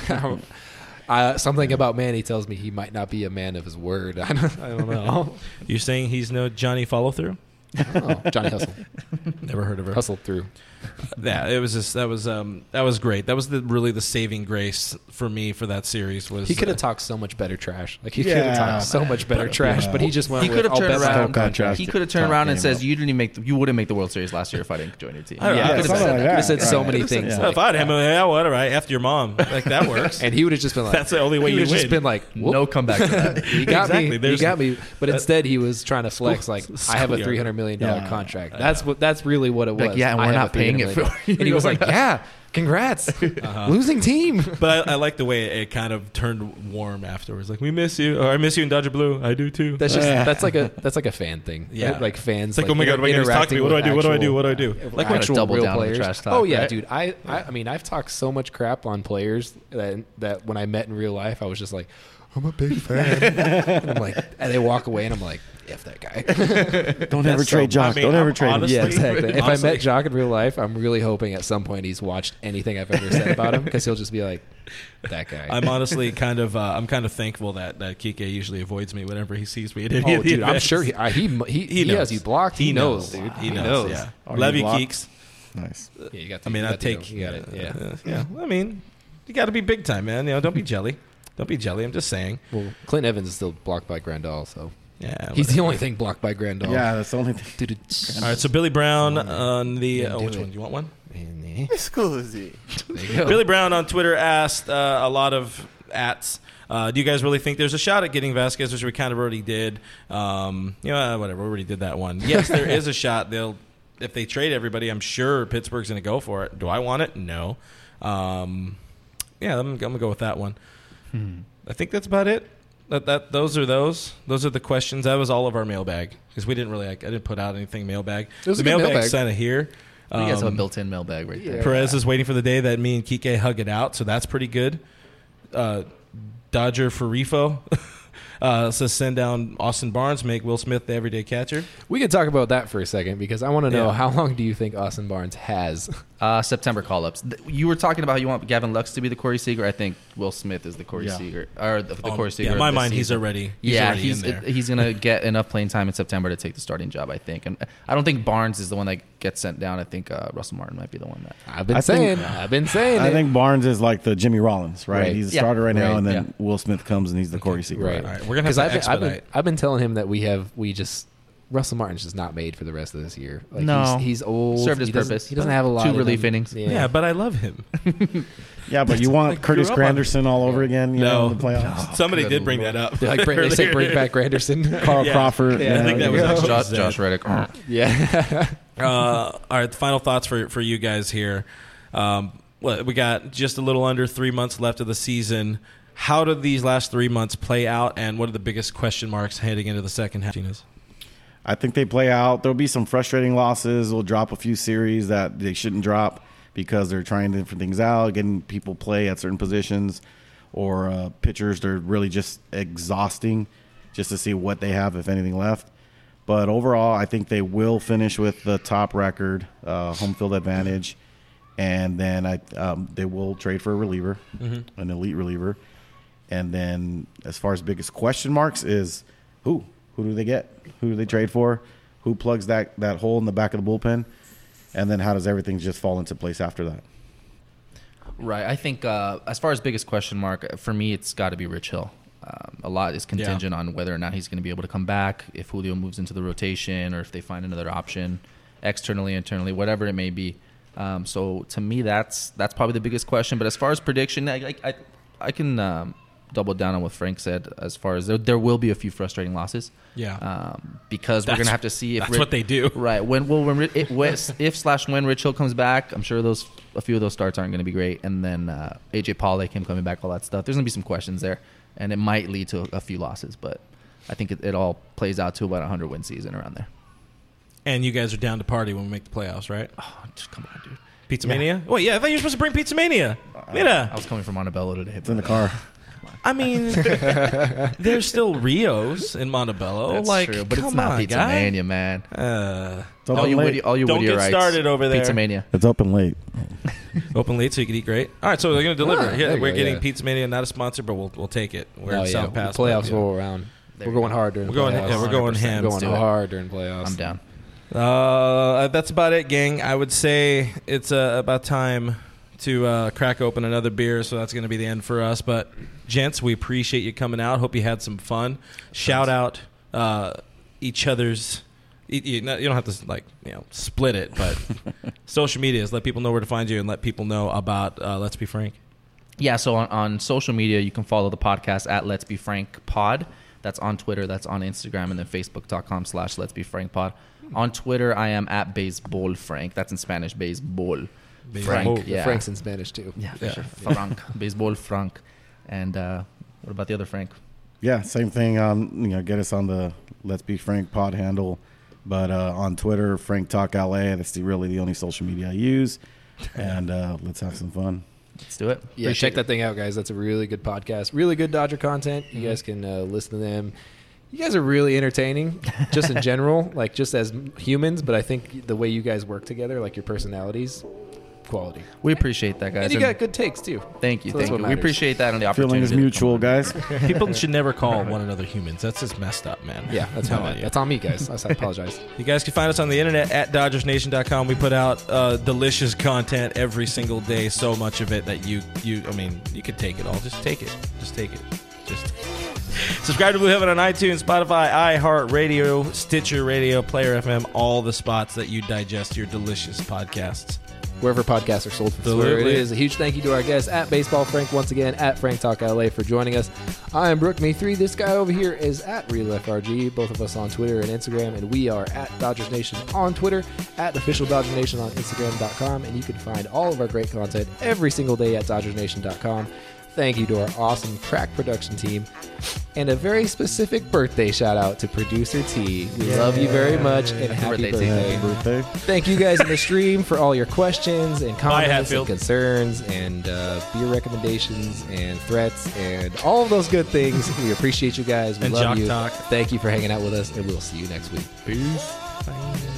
uh, something about Manny tells me he might not be a man of his word. I don't, I don't know. You're saying he's no Johnny follow through? Oh, Johnny Hustle. Never heard of her. Hustle through. Yeah, it was just that was um that was great. That was the really the saving grace for me for that series was He could have uh, talked so much better trash. Like he could have talked so much better trash, yeah. but he just went. He could have turned around. own. He could have turned around and game says, up. "You didn't even make. The, you wouldn't make the World Series last year if I didn't join your team." I don't know. Yeah, could have something said like that. that. He said so many Could've said things. that. like- if I'd him, yeah, whatever. I after your mom, like that works. and he would have just been like, That's the only way you would have just win. been like, No comeback. To that. He got Exactly. me. There's- he got me. But instead, he was trying to flex like I have a three hundred million dollar contract. That's what. That's really what it was. Yeah, and we're not a $300 it for you. And he was like, "Yeah, congrats, uh-huh. losing team." But I, I like the way it kind of turned warm afterwards. Like we miss you, or I miss you in Dodger Blue. I do too. That's just Yeah. that's like a that's like a fan thing. Yeah. right? like fans. It's like, oh my God, oh my God, he's talking to me. What do I do? What do I do? What do I do? Like Gotta actual double real down players. trash talk, oh yeah, right? dude. I, I I mean I've talked so much crap on players that that when I met in real life I was just like, I'm a big fan. and I'm like, and they walk away and I'm like, f that guy. Don't ever That's so- trade Joc. I mean, Don't ever I'm trade him. yeah, exactly. If I Honestly. met Joc in real life, I'm really hoping at some point he's watched anything I've ever said about him because he'll just be like, that guy. I'm honestly kind of uh, I'm kind of thankful that that Kike usually avoids me whenever he sees me at any oh, of the dude, I'm events. sure he I, he he, he, knows. has you blocked. He, knows, dude. He, knows. Yeah. Are you Love you, blocked? Keeks. Nice. Yeah, you got. I mean, you I got to take. You got it. Yeah. uh, yeah. I mean, you got to be big time, man. You know, don't be jelly. Don't be jelly. I'm just saying. Well, Clint Evans is still blocked by Grandal, so Yeah. he's the only thing blocked by Grandal. Yeah, that's the only thing. Dude, All right. So Billy Brown on the. Didn't Oh, which it. one? Do you want one? Scusi. There you go. Billy Brown on Twitter asked uh, a lot of ats. Uh, do you guys really think there's a shot at getting Vazquez, which we kind of already did? Um, you know, uh, whatever. We already did that one. Yes, there is a shot. They'll if they trade everybody. I'm sure Pittsburgh's going to go for it. Do I want it? No. Um, yeah, I'm, I'm gonna go with that one. Hmm. I think that's about it. That that those are those. Those are the questions. That was all of our mailbag because we didn't really. Like, I didn't put out anything mailbag. It was the a good mailbag's mailbag. kind of here. You guys have a Um, built-in mailbag right there. Perez is waiting for the day that me and Kike hug it out, so that's pretty good. Uh, Dodger Farifo uh, says send down Austin Barnes, make Will Smith the everyday catcher. We could talk about that for a second because I want to know Yeah. how long do you think Austin Barnes has? Uh, September call-ups. You were talking about how you want Gavin Lux to be the Corey Seager. I think Will Smith is the Corey Yeah. Seager or the, the Um, Corey Seager. yeah, in my this mind, he's already he's yeah, already he's in there. he's gonna get enough playing time in September to take the starting job. I think, and I don't think Barnes is the one that gets sent down. I think uh, Russell Martin might be the one that. I've been I saying, think- I've been saying, I it. think Barnes is like the Jimmy Rollins, right? Right. He's a Yeah. starter right, now, Right. and then Yeah. Will Smith comes and he's the Corey Seager. right. All right, we're gonna have to I've been, I've been, expedite. I've been telling him that we have we just Russell Martin's just not made for the rest of this year. Like No. he's, he's old. Served his he doesn't- purpose. He doesn't have a lot. Two in relief him. innings. Yeah. Yeah, but I love him. Yeah, but you want Like, Curtis grew up on- Granderson all over again, you know, in the playoffs. Somebody good did bring that up. They're like bring, they say bring back Granderson. Carl Yeah. Crawford. Yeah, I think that was Josh, Zed. Josh Reddick. yeah. Uh, all right, final thoughts for for you guys here. Um, well, we got just a little under three months left of the season. How did these last three months play out, and what are the biggest question marks heading into the second half? I think they play out. There'll be some frustrating losses. We'll drop a few series that they shouldn't drop because they're trying different things out, getting people play at certain positions, or uh, pitchers they're really just exhausting just to see what they have, if anything, left. But overall, I think they will finish with the top record, uh, home field advantage, and then I um, they will trade for a reliever, an elite reliever. And then, as far as biggest question marks is who? Who do they get? Who do they trade for? Who plugs that that hole in the back of the bullpen? And then how does everything just fall into place after that? Right. I think uh, as far as biggest question mark for me, it's got to be Rich Hill. Um, a lot is contingent on whether or not he's going to be able to come back, if Julio moves into the rotation, or if they find another option, externally, internally, whatever it may be. Um, so to me, that's that's probably the biggest question. But as far as prediction, I I, I, can um, double down on what Frank said. As far as there, there will be a few frustrating losses. Yeah. Um, because we're gonna have to see if that's Ri- what they do. Right. When well when Ri- it, when- if slash when Rich Hill comes back, I'm sure those a few of those starts aren't going to be great. And then uh, AJ Pollock, him coming back, all that stuff. There's going to be some questions there, and it might lead to a, a few losses. But I think it, it all plays out to about a 100 win season around there. And you guys are down to party when we make the playoffs, right? Oh, just come on, dude. Pizza Mania? Wait, yeah, I thought you were supposed to bring Pizza Mania. Uh, Mira. I was coming from Montebello today. It's in the car. I mean, there's still Rios in Montebello. That's like, true, but it's come not on, Pizza guy. Mania, man. Uh, It's All you, late. All you Don't Whittier get rights. started over there. Pizza Mania. It's open late. open late so you can eat great. All right, so they're going to deliver. Ah, yeah, we're go, getting yeah. Pizza Mania, not a sponsor, but we'll we'll take it. We're Oh, in yeah. South The Pass. playoffs but, yeah. roll around. There we're going go. hard during We're going- playoffs. yeah, we're going ham. Going to it. hard during playoffs. I'm down. Uh, that's about it, gang. I would say it's uh, about time to uh, crack open another beer, so that's going to be the end for us. But, gents, we appreciate you coming out. Hope you had some fun. Shout out uh, each other's. You, you don't have to like you know split it, but social medias. Let people know where to find you and let people know about uh, Let's Be Frank. Yeah, so on, on social media, you can follow the podcast at Let's Be Frank Pod. That's on Twitter, that's on Instagram, and then Facebook.com slash Let's Be Frank Pod. On Twitter, I am at Baseball Frank. That's in Spanish, Baseball. Frank, yeah. Frank's in Spanish too. Yeah, for sure. Frank. Baseball Frank. And uh, what about the other Frank? Yeah, same thing. Um, you know, get us on the Let's Be Frank pod handle, but uh, on Twitter, Frank Talk LA. That's the, really the only social media I use, and uh, let's have some fun. Let's do it. Yeah, Appreciate check that thing out, guys. That's a really good podcast. Really good Dodger content. You guys can uh, listen to them. You guys are really entertaining, just in general, like just as humans. But I think the way you guys work together, like your personalities, quality. We appreciate that, guys. And you got good takes too. thank you, So that's thank what you. We appreciate that and the opportunity. Feeling is mutual, guys. People should never call one another humans. That's just messed up, man. Yeah, that's How my about you? That's on me, guys. I apologize. You guys can find us on the internet at DodgersNation.com. We put out uh, delicious content every single day. So much of it that you, you, I mean, you could take it all. Just take it. Just take it. Just subscribe to Blue Heaven on iTunes, Spotify, iHeartRadio, Stitcher Radio, Player FM, all the spots that you digest your delicious podcasts. Wherever podcasts are sold. That's where it is. A huge thank you to our guests at Baseball Frank once again at Frank Talk LA for joining us. I am Brook Me three. This guy over here is at Real FRG. Both of us on Twitter and Instagram, and we are at Dodgers Nation on Twitter, at official Dodger Nation on Instagram.com, and you can find all of our great content every single day at DodgersNation.com. Thank you to our awesome track production team. And a very specific birthday shout out to producer T. We love you very much and happy birthday, birthday. Happy birthday. Thank you guys in the stream for all your questions and comments and concerns and uh, beer recommendations and threats and all of those good things. We appreciate you guys. We And love you. Talk. Thank you for hanging out with us, and we'll see you next week. Peace.